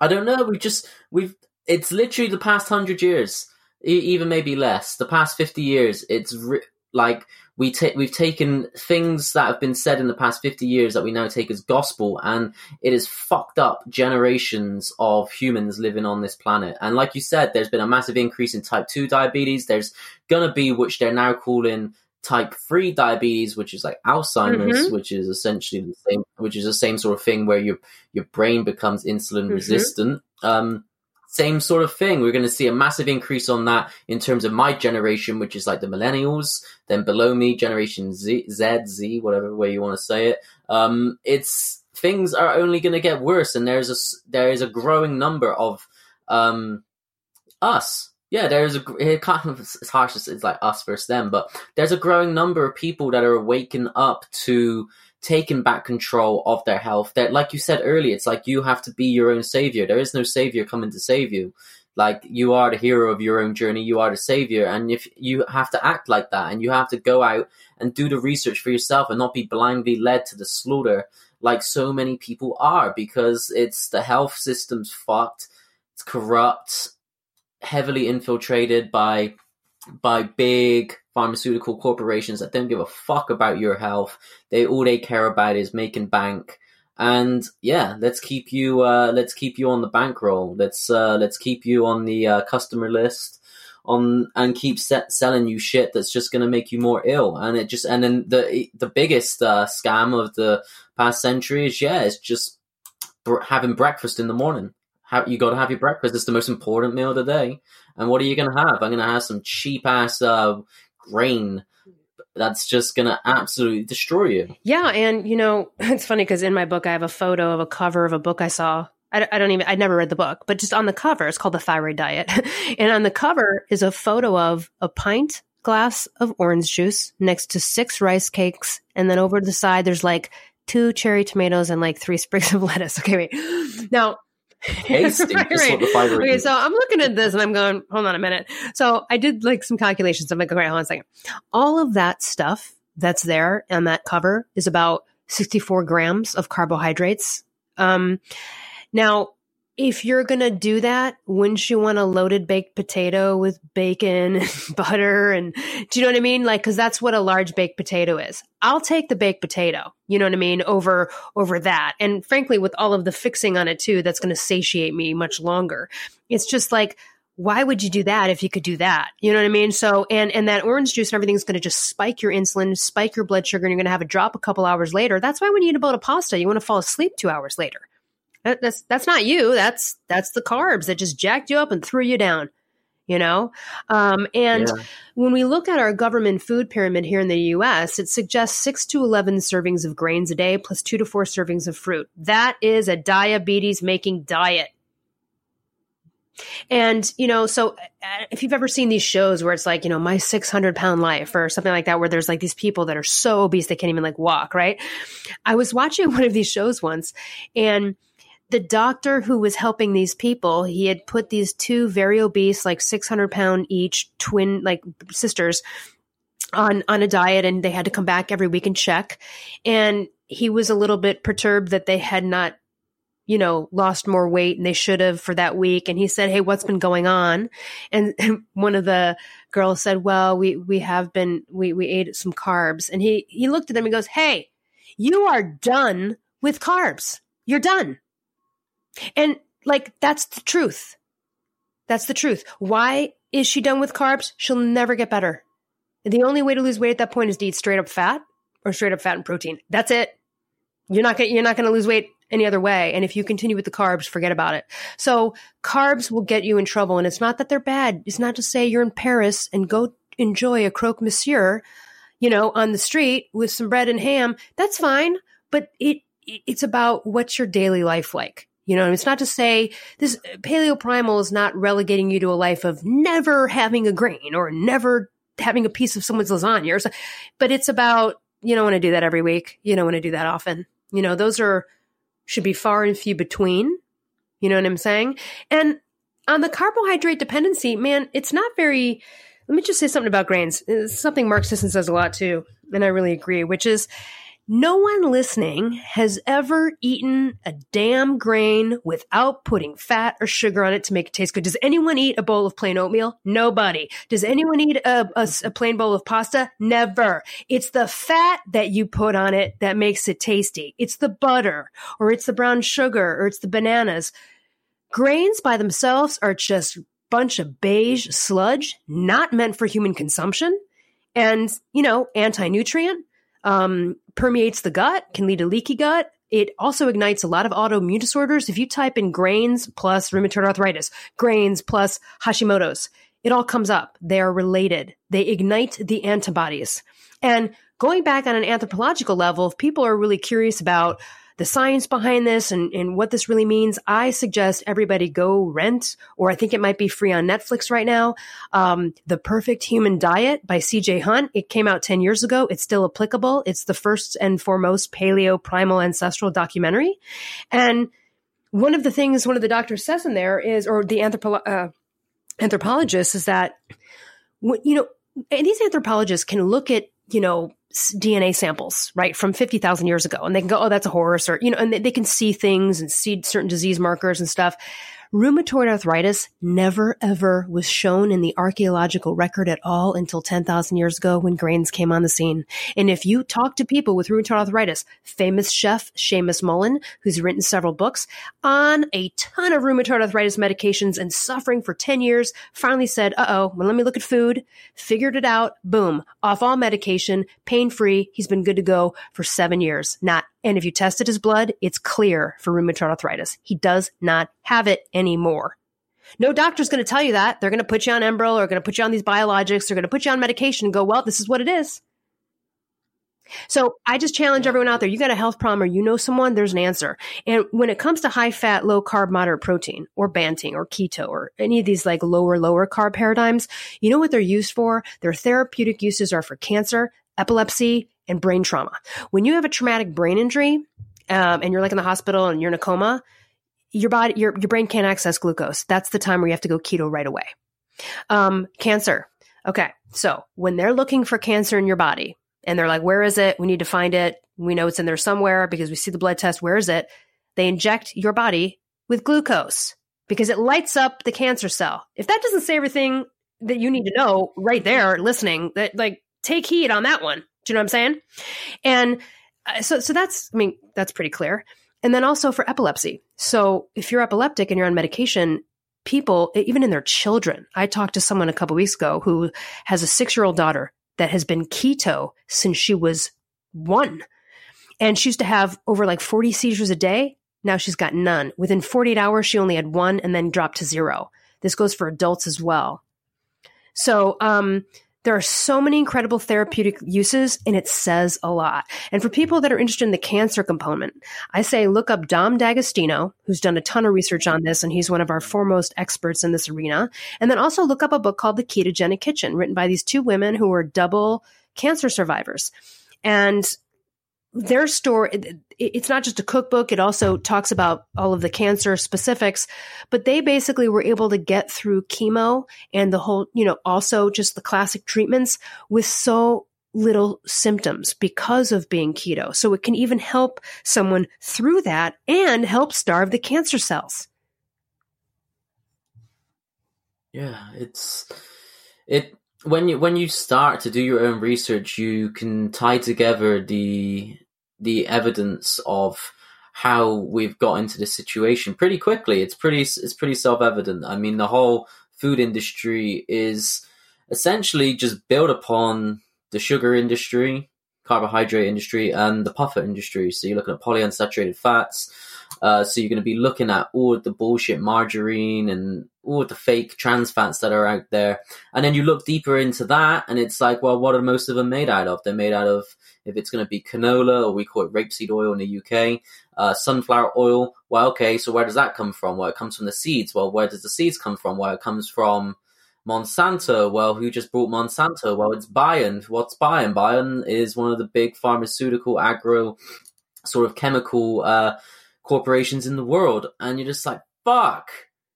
I don't know, we just, we've, it's literally the past hundred years, even maybe less, the past 50 years, it's re- like we ta- we've taken things that have been said in the past 50 years that we now take as gospel and it has fucked up generations of humans living on this planet and like you said there's been a massive increase in type 2 diabetes there's gonna be which they're now calling type 3 diabetes which is like alzheimer's mm-hmm. which is essentially the same which is the same sort of thing where your your brain becomes insulin mm-hmm. resistant um same sort of thing. We're going to see a massive increase on that in terms of my generation, which is like the millennials. Then below me, generation Z, Z, Z, whatever way you want to say it. Um, it's things are only going to get worse, and there's a there is a growing number of um, us. Yeah, there's a it kind of it's harsh. It's like us versus them, but there's a growing number of people that are waking up to taken back control of their health. That, like you said earlier, it's like you have to be your own savior. There is no savior coming to save you. Like you are the hero of your own journey, you are the savior, and if you have to act like that, and you have to go out and do the research for yourself, and not be blindly led to the slaughter, like so many people are, because it's the health system's fucked, it's corrupt, heavily infiltrated by by big pharmaceutical corporations that don't give a fuck about your health. They all they care about is making bank. And yeah, let's keep you uh, let's keep you on the bankroll. Let's uh, let's keep you on the uh, customer list on and keep set, selling you shit that's just going to make you more ill. And it just and then the the biggest uh, scam of the past century is yeah, it's just having breakfast in the morning. How, you got to have your breakfast. It's the most important meal of the day. And what are you going to have? I'm going to have some cheap ass uh, grain that's just going to absolutely destroy you. Yeah. And, you know, it's funny because in my book, I have a photo of a cover of a book I saw. I, I don't even, I never read the book, but just on the cover, it's called The Thyroid Diet. and on the cover is a photo of a pint glass of orange juice next to six rice cakes. And then over to the side, there's like two cherry tomatoes and like three sprigs of lettuce. Okay, wait. Now, right, right. Okay, so I'm looking at this and I'm going, hold on a minute. So I did like some calculations. I'm like, okay, hold on a second. All of that stuff that's there on that cover is about 64 grams of carbohydrates. Um, now, if you're going to do that, wouldn't you want a loaded baked potato with bacon and butter? And do you know what I mean? Like, cause that's what a large baked potato is. I'll take the baked potato, you know what I mean? Over, over that. And frankly, with all of the fixing on it too, that's going to satiate me much longer. It's just like, why would you do that if you could do that? You know what I mean? So, and, and that orange juice and everything's going to just spike your insulin, spike your blood sugar, and you're going to have a drop a couple hours later. That's why when you eat a bowl of pasta, you want to fall asleep two hours later that's that's not you. That's that's the carbs that just jacked you up and threw you down. You know, um, and yeah. when we look at our government food pyramid here in the U.S., it suggests six to eleven servings of grains a day, plus two to four servings of fruit. That is a diabetes making diet. And, you know, so uh, if you've ever seen these shows where it's like, you know, my 600 pound life or something like that, where there's like these people that are so obese they can't even like walk, right? I was watching one of these shows once and the doctor who was helping these people, he had put these two very obese, like 600 pound each twin, like sisters on, on a diet and they had to come back every week and check. And he was a little bit perturbed that they had not, you know, lost more weight and they should have for that week. And he said, Hey, what's been going on? And, one of the girls said, well, we, we have been, we, we ate some carbs. And he, he looked at them and goes, Hey, you are done with carbs. You're done and like, that's the truth. That's the truth. Why is she done with carbs? She'll never get better. The only way to lose weight at that point is to eat straight up fat or straight up fat and protein. That's it. You're not gonna, you're not going to lose weight any other way. And if you continue with the carbs, forget about it. So carbs will get you in trouble. And it's not that they're bad. It's not to say you're in Paris and go enjoy a croque monsieur, you know, on the street with some bread and ham. That's fine. But it, it's about what's your daily life like. You know, it's not to say this paleo primal is not relegating you to a life of never having a grain or never having a piece of someone's lasagna, or so, but it's about you don't want to do that every week. You don't want to do that often. You know, those are should be far and few between. You know what I'm saying? And on the carbohydrate dependency, man, it's not very. Let me just say something about grains. It's something Mark Sisson says a lot too, and I really agree, which is no one listening has ever eaten a damn grain without putting fat or sugar on it to make it taste good. Does anyone eat a bowl of plain oatmeal? Nobody. Does anyone eat a, a, a, plain bowl of pasta? Never. It's the fat that you put on it that makes it tasty. It's the butter or it's the brown sugar or it's the bananas. Grains by themselves are just a bunch of beige sludge, not meant for human consumption. And, you know, anti-nutrient, um, permeates the gut, can lead to leaky gut. It also ignites a lot of autoimmune disorders. If you type in grains plus rheumatoid arthritis, grains plus Hashimoto's, it all comes up. They are related. They ignite the antibodies. And going back on an anthropological level, if people are really curious about the science behind this and, and what this really means, I suggest everybody go rent, or I think it might be free on Netflix right now. Um, the Perfect Human Diet by CJ Hunt. It came out 10 years ago. It's still applicable. It's the first and foremost paleo primal ancestral documentary. And one of the things one of the doctors says in there is, or the anthropo- uh, anthropologist is that, you know, and these anthropologists can look at, you know, DNA samples, right, from 50,000 years ago. And they can go, oh, that's a horse, or, you know, and they, they can see things and see certain disease markers and stuff. Rheumatoid arthritis never ever was shown in the archaeological record at all until 10,000 years ago when grains came on the scene. And if you talk to people with rheumatoid arthritis, famous chef Seamus Mullen, who's written several books on a ton of rheumatoid arthritis medications and suffering for 10 years, finally said, uh oh, well, let me look at food, figured it out, boom, off all medication, pain free. He's been good to go for seven years. Not and if you tested his blood, it's clear for rheumatoid arthritis. He does not have it anymore. No doctor's going to tell you that. They're going to put you on Enbrel or going to put you on these biologics. They're going to put you on medication and go, well, this is what it is. So I just challenge everyone out there. You got a health problem or you know someone, there's an answer. And when it comes to high fat, low carb, moderate protein or Banting or keto or any of these like lower, lower carb paradigms, you know what they're used for? Their therapeutic uses are for cancer, epilepsy, and brain trauma. When you have a traumatic brain injury um, and you're like in the hospital and you're in a coma, your body, your, your brain can't access glucose. That's the time where you have to go keto right away. Um, cancer. Okay. So when they're looking for cancer in your body and they're like, where is it? We need to find it. We know it's in there somewhere because we see the blood test. Where is it? They inject your body with glucose because it lights up the cancer cell. If that doesn't say everything that you need to know right there listening, that like take heed on that one. Do you know what I'm saying? And uh, so, so that's, I mean, that's pretty clear. And then also for epilepsy. So if you're epileptic and you're on medication, people, even in their children, I talked to someone a couple weeks ago who has a six year old daughter that has been keto since she was one. And she used to have over like 40 seizures a day. Now she's got none. Within 48 hours, she only had one and then dropped to zero. This goes for adults as well. So, um, there are so many incredible therapeutic uses, and it says a lot. And for people that are interested in the cancer component, I say look up Dom D'Agostino, who's done a ton of research on this, and he's one of our foremost experts in this arena. And then also look up a book called The Ketogenic Kitchen, written by these two women who are double cancer survivors. And their story it's not just a cookbook it also talks about all of the cancer specifics but they basically were able to get through chemo and the whole you know also just the classic treatments with so little symptoms because of being keto. So it can even help someone through that and help starve the cancer cells. Yeah it's it when you when you start to do your own research, you can tie together the the evidence of how we've got into this situation pretty quickly. It's pretty it's pretty self evident. I mean, the whole food industry is essentially just built upon the sugar industry, carbohydrate industry, and the PUFA industry. So you're looking at polyunsaturated fats. Uh, so you're going to be looking at all the bullshit margarine and all the fake trans fats that are out there. And then you look deeper into that, and it's like, well, what are most of them made out of? They're made out of, if it's going to be canola, or we call it rapeseed oil in the UK, uh, sunflower oil. Well, okay, so where does that come from? Well, it comes from the seeds. Well, where does the seeds come from? Well, it comes from Monsanto. Well, who just brought Monsanto? Well, it's Bayer. What's Bayer? Bayer is one of the big pharmaceutical, agro, sort of chemical uh, corporations in the world. And you're just like, fuck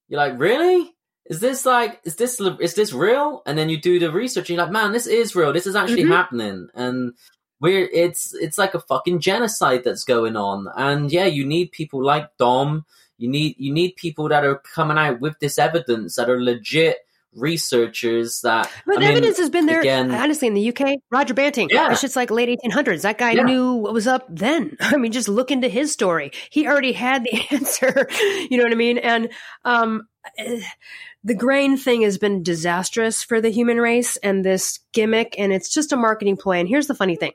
you're like, really? Is this like, is this, is this real? And then you do the research and you're like, man, this is real. This is actually mm-hmm. happening. And we're, it's, it's like a fucking genocide that's going on. And yeah, you need people like Dom. You need, you need people that are coming out with this evidence that are legit researchers that. But I the mean, evidence has been there, again, honestly, in the UK. Roger Banting, yeah. it's just like late 1800s. That guy yeah. knew what was up then. I mean, just look into his story. He already had the answer. you know what I mean? And um, the grain thing has been disastrous for the human race and this gimmick, and it's just a marketing ploy. And here's the funny thing.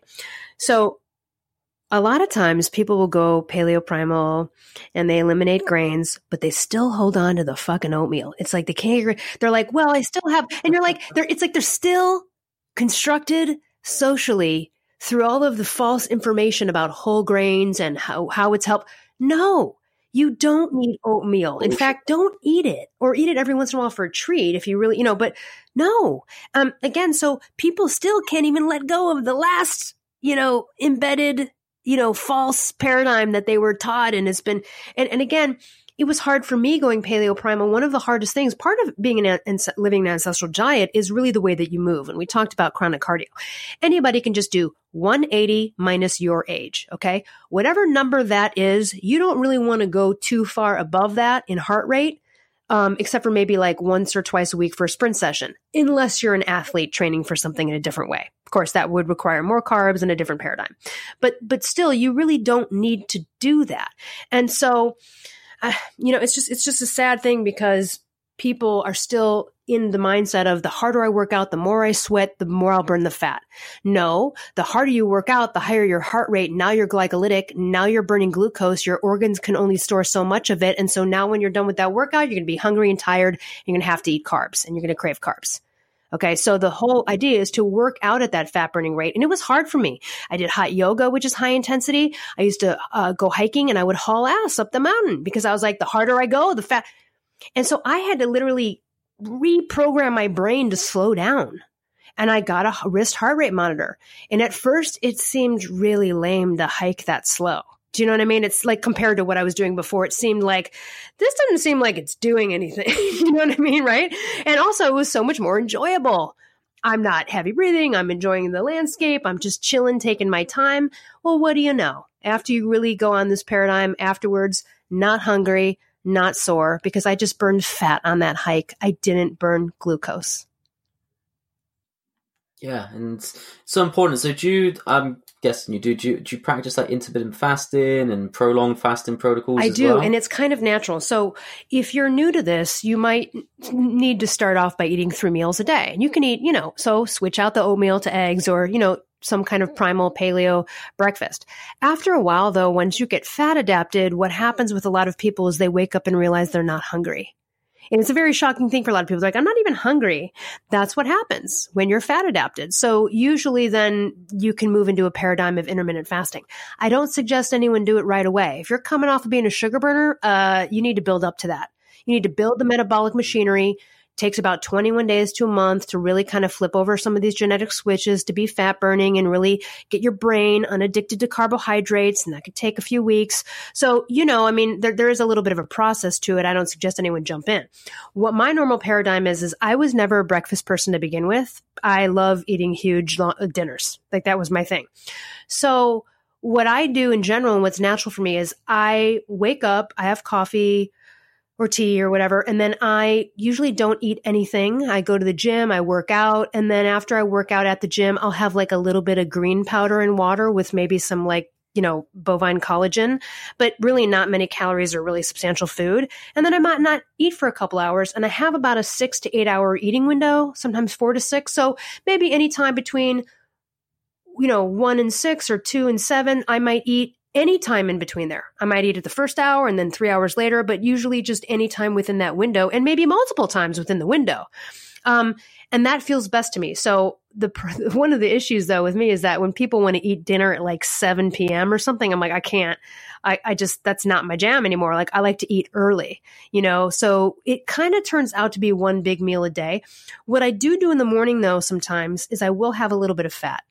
So a lot of times people will go paleo primal and they eliminate grains, but they still hold on to the fucking oatmeal. It's like they can't, they're like, well, I still have, and you're like, they're, it's like they're still constructed socially through all of the false information about whole grains and how, how it's helped. No, you don't need oatmeal. In fact, don't eat it or eat it every once in a while for a treat if you really, you know, but no. Um, again, so people still can't even let go of the last, you know, embedded you know, false paradigm that they were taught and has been, and, and again, it was hard for me going paleo primal. One of the hardest things, part of being an, living an ancestral diet is really the way that you move. And we talked about chronic cardio. Anybody can just do 180 minus your age. Okay. Whatever number that is, you don't really want to go too far above that in heart rate um, except for maybe like once or twice a week for a sprint session, unless you're an athlete training for something in a different way. Of course, that would require more carbs and a different paradigm. But but still, you really don't need to do that. And so, uh, you know, it's just it's just a sad thing because people are still in the mindset of the harder I work out, the more I sweat, the more I'll burn the fat. No, the harder you work out, the higher your heart rate. Now you're glycolytic. Now you're burning glucose. Your organs can only store so much of it. And so now when you're done with that workout, you're going to be hungry and tired. You're going to have to eat carbs and you're going to crave carbs. Okay. So the whole idea is to work out at that fat burning rate. And it was hard for me. I did hot yoga, which is high intensity. I used to uh, go hiking and I would haul ass up the mountain because I was like, the harder I go, the fat. And so I had to literally reprogram my brain to slow down. And I got a wrist heart rate monitor. And at first, it seemed really lame to hike that slow. Do you know what I mean? It's like compared to what I was doing before, it seemed like this doesn't seem like it's doing anything. you know what I mean? Right. And also, it was so much more enjoyable. I'm not heavy breathing. I'm enjoying the landscape. I'm just chilling, taking my time. Well, what do you know? After you really go on this paradigm afterwards, not hungry, not sore because I just burned fat on that hike. I didn't burn glucose. Yeah, and it's so important. So, do you, I'm guessing you do, do you, do you practice like intermittent fasting and prolonged fasting protocols? I do, well? and it's kind of natural. So, if you're new to this, you might need to start off by eating three meals a day. And you can eat, you know, so switch out the oatmeal to eggs or, you know, some kind of primal paleo breakfast. After a while, though, once you get fat adapted, what happens with a lot of people is they wake up and realize they're not hungry. And it's a very shocking thing for a lot of people. They're like, I'm not even hungry. That's what happens when you're fat adapted. So usually then you can move into a paradigm of intermittent fasting. I don't suggest anyone do it right away. If you're coming off of being a sugar burner, uh, you need to build up to that. You need to build the metabolic machinery, takes about 21 days to a month to really kind of flip over some of these genetic switches to be fat burning and really get your brain unaddicted to carbohydrates. And that could take a few weeks. So, you know, I mean, there, there is a little bit of a process to it. I don't suggest anyone jump in. What my normal paradigm is, is I was never a breakfast person to begin with. I love eating huge long, dinners. Like that was my thing. So, what I do in general and what's natural for me is I wake up, I have coffee, or tea or whatever. And then I usually don't eat anything. I go to the gym, I work out, and then after I work out at the gym, I'll have like a little bit of green powder and water with maybe some like you know, bovine collagen, but really not many calories or really substantial food. And then I might not eat for a couple hours and I have about a six to eight hour eating window, sometimes four to six. So maybe anytime between, you know, one and six or two and seven, I might eat any time in between there. I might eat at the first hour and then three hours later, but usually just any time within that window and maybe multiple times within the window. Um, and that feels best to me. So the one of the issues though with me is that when people want to eat dinner at like 7 p.m. or something, I'm like, I can't. I, I just that's not my jam anymore. Like I like to eat early, you know. So it kind of turns out to be one big meal a day. What I do do in the morning though sometimes is I will have a little bit of fat.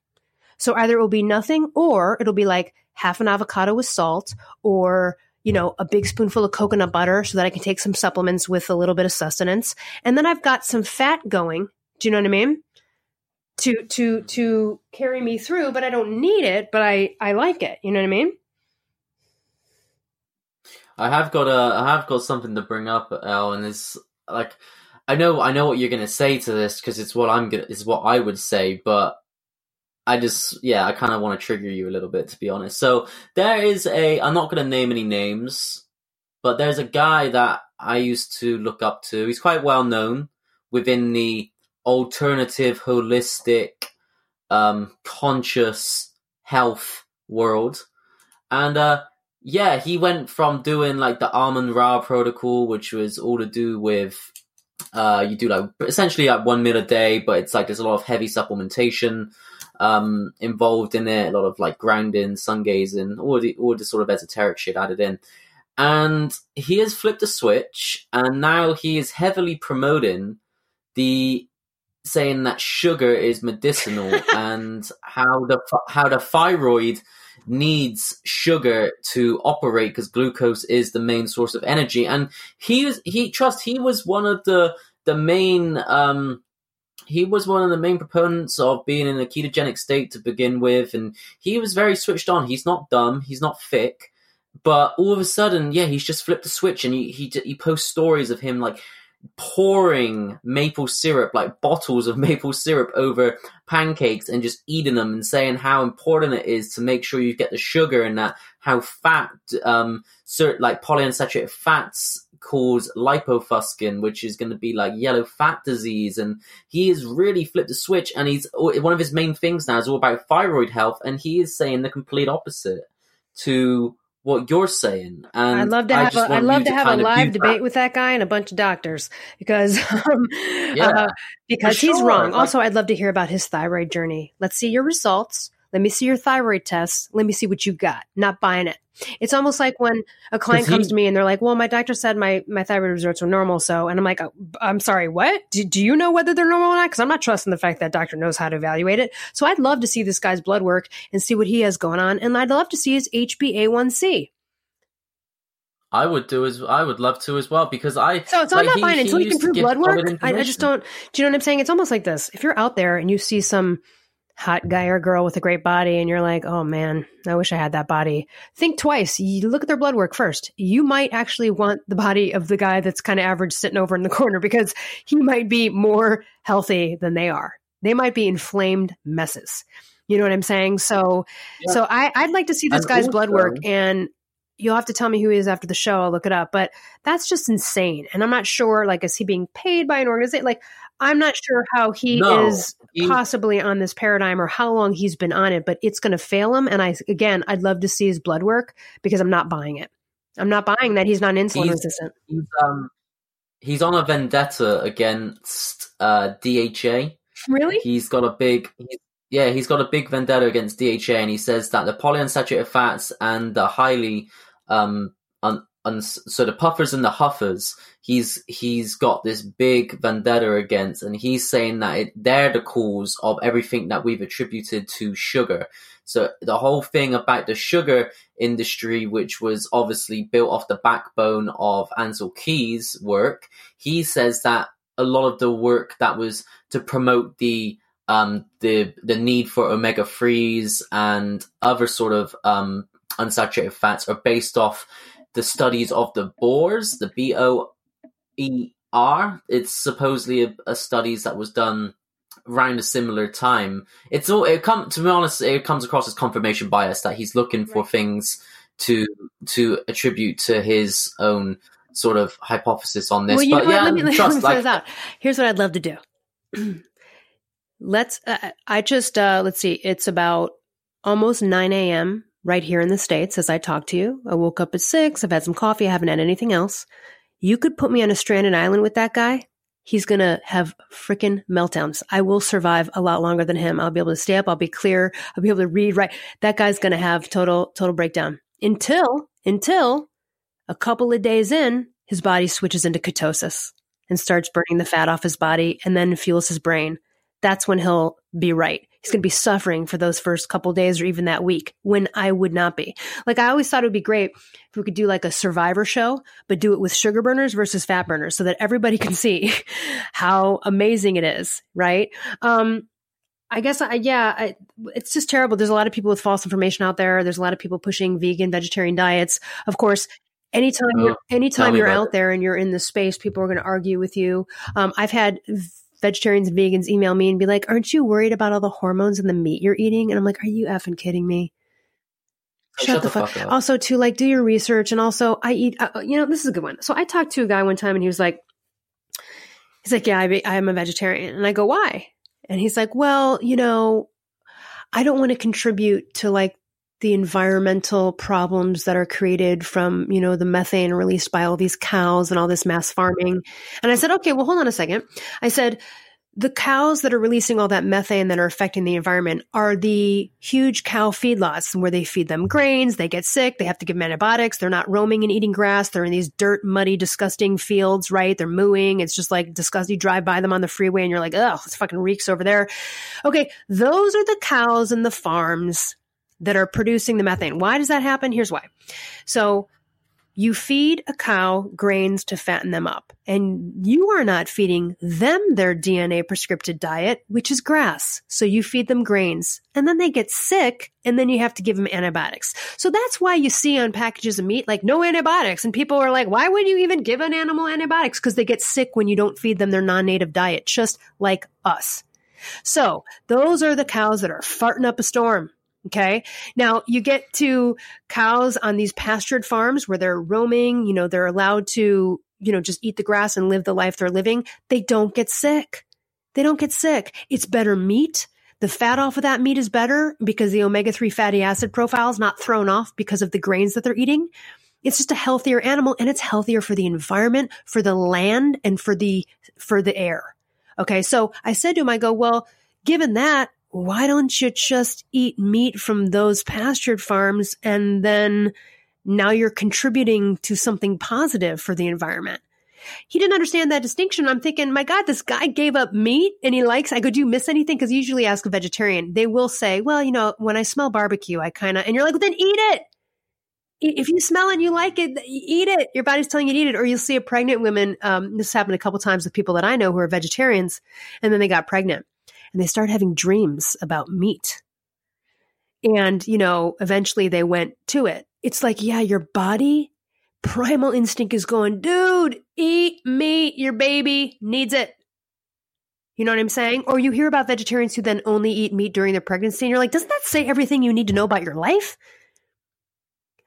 So either it will be nothing or it'll be like half an avocado with salt or you know, a big spoonful of coconut butter so that I can take some supplements with a little bit of sustenance. And then I've got some fat going. Do you know what I mean? To to to carry me through, but I don't need it, but I I like it. You know what I mean? I have got a I have got something to bring up, Elle, and it's like I know I know what you're gonna say to this because it's what I'm gonna is what I would say, but I just, yeah, I kind of want to trigger you a little bit, to be honest. So there is a, I'm not going to name any names, but there's a guy that I used to look up to. He's quite well known within the alternative, holistic, um, conscious health world. And, uh, yeah, he went from doing like the Amun Ra protocol, which was all to do with uh, you do like essentially like one meal a day, but it's like there's a lot of heavy supplementation um, involved in it, a lot of like grounding, sun gazing, all the all the sort of esoteric shit added in. And he has flipped a switch, and now he is heavily promoting the saying that sugar is medicinal and how the how the thyroid needs sugar to operate because glucose is the main source of energy. And he was he trust he was one of the the main um, he was one of the main proponents of being in a ketogenic state to begin with, and he was very switched on. He's not dumb, he's not thick, but all of a sudden, yeah, he's just flipped the switch and he he he posts stories of him like pouring maple syrup, like bottles of maple syrup over pancakes and just eating them and saying how important it is to make sure you get the sugar and that how fat, um, certain, like polyunsaturated fats cause lipofuscin, which is going to be like yellow fat disease. And he has really flipped the switch and he's one of his main things now is all about thyroid health. And he is saying the complete opposite to what you're saying. And I'd love to have a, I'd love to have a live debate with that guy and a bunch of doctors because um, yeah, uh, because he's wrong. Like, also, I'd love to hear about his thyroid journey. Let's see your results. Let me see your thyroid tests. Let me see what you got. Not buying it. It's almost like when a client he, comes to me and they're like, "Well, my doctor said my my thyroid results were normal." So, and I'm like, oh, "I'm sorry, what? Do, do you know whether they're normal or not?" Because I'm not trusting the fact that doctor knows how to evaluate it. So, I'd love to see this guy's blood work and see what he has going on, and I'd love to see his HbA1c. I would do as I would love to as well because I. So it's like, not he, fine until you can prove blood work. I, I, just don't. Do you know what I'm saying? It's almost like this: if you're out there and you see some hot guy or girl with a great body, and you're like, "Oh man, I wish I had that body," think twice. You look at their blood work first. You might actually want the body of the guy that's kind of average sitting over in the corner because he might be more healthy than they are. They might be inflamed messes. You know what I'm saying? So, yeah. so I, would like to see this guy's blood work, and you'll have to tell me who he is after the show. I'll look it up. But that's just insane. And I'm not sure, like, is he being paid by an organization? Like, I'm not sure how he no, is he, possibly on this paradigm or how long he's been on it, but it's going to fail him. And I, again, I'd love to see his blood work because I'm not buying it. I'm not buying that he's not insulin he's, resistant. He's, um, he's on a vendetta against uh, DHA. Really? He's got a big, he's yeah, he's got a big vendetta against DHA, and he says that the polyunsaturated fats and the highly um, un, un, so the PUFAs and the HUFAs, he's he's got this big vendetta against, and he's saying that it, they're the cause of everything that we've attributed to sugar. So the whole thing about the sugar industry, which was obviously built off the backbone of Ancel Keys' work, he says that a lot of the work that was to promote the um, the the need for omega threes and other sort of um, unsaturated fats are based off the studies of the Boers, the B O E R. It's supposedly a, a, studies that was done around a similar time. It's all it come to be honest, it comes across as confirmation bias that he's looking for right. things to to attribute to his own sort of hypothesis on this. Well, but yeah, let me, trust, let me like, out. Here's what I'd love to do. let's. Uh, I just uh, let's see. It's about almost nine a.m right here in the States as I talk to you. I woke up at six. I've had some coffee. I haven't had anything else. You could put me on a stranded island with that guy. He's going to have freaking meltdowns. I will survive a lot longer than him. I'll be able to stay up. I'll be clear. I'll be able to read, right. That guy's going to have total, total breakdown until, until a couple of days in, his body switches into ketosis and starts burning the fat off his body and then fuels his brain. That's when he'll be right he's going to be suffering for those first couple days or even that week when I would not be. Like I always thought it would be great if we could do like a survivor show, but do it with sugar burners versus fat burners so that everybody can see how amazing it is. Right. Um, I guess, I, yeah, I, it's just terrible. There's a lot of people with false information out there. There's a lot of people pushing vegan, vegetarian diets. Of course, anytime oh, you're, anytime you're out it. there and you're in the space, people are going to argue with you. Um, I've had vegetarians and vegans email me and be like, "Aren't you worried about all the hormones in the meat you're eating?" And I'm like, "Are you effing kidding me?" Shut, Shut, the, the fuck, up. Also, to like do your research, and also I eat. Uh, you know, this is a good one. So I talked to a guy one time, and he was like, "He's like, yeah, I, I'm a vegetarian," and I go, "Why?" And he's like, "Well, you know, I don't want to contribute to like the environmental problems that are created from, you know, the methane released by all these cows and all this mass farming. And I said, okay, well, hold on a second. I said, the cows that are releasing all that methane that are affecting the environment are the huge cow feedlots where they feed them grains, they get sick, they have to give them antibiotics, they're not roaming and eating grass, they're in these dirt, muddy, disgusting fields, right? They're mooing. It's just like disgusting. You drive by them on the freeway and you're like, oh, it's fucking reeks over there. Okay, those are the cows and the farms that are producing the methane. Why does that happen? Here's why. So you feed a cow grains to fatten them up, and you are not feeding them their DNA prescripted diet, which is grass. So you feed them grains, and then they get sick, and then you have to give them antibiotics. So that's why you see on packages of meat, like no antibiotics. And people are like, why would you even give an animal antibiotics? Because they get sick when you don't feed them their non native diet, just like us. So those are the cows that are farting up a storm. Okay. Now you get to cows on these pastured farms where they're roaming, you know, they're allowed to, you know, just eat the grass and live the life they're living. They don't get sick. They don't get sick. It's better meat. The fat off of that meat is better because the omega 3 fatty acid profile is not thrown off because of the grains that they're eating. It's just a healthier animal and it's healthier for the environment, for the land and for the, for the air. Okay. So I said to him, I go, well, given that, why don't you just eat meat from those pastured farms and then now you're contributing to something positive for the environment? He didn't understand that distinction. I'm thinking, my God, this guy gave up meat and he likes, I go, do you miss anything? Because usually ask a vegetarian, they will say, well, you know, when I smell barbecue, I kind of, and you're like, well, then eat it. If you smell it and you like it, eat it. Your body's telling you to eat it. Or you'll see a pregnant woman. Um, this happened a couple times with people that I know who are vegetarians and then they got pregnant and they started having dreams about meat. And, you know, eventually they went to it. It's like, yeah, your body, primal instinct is going, dude, eat meat. Your baby needs it. You know what I'm saying? Or you hear about vegetarians who then only eat meat during their pregnancy, and you're like, doesn't that say everything you need to know about your life?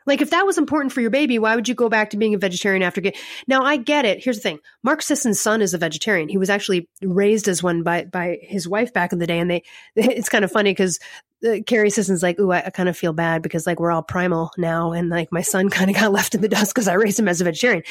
Like, if that was important for your baby, why would you go back to being a vegetarian after get? Now, I get it. Here's the thing: Mark Sisson's son is a vegetarian. He was actually raised as one by by his wife back in the day, and they. It's kind of funny because uh, Carrie Sisson's like, ooh, I, I kind of feel bad because like we're all primal now, and like my son kind of got left in the dust because I raised him as a vegetarian.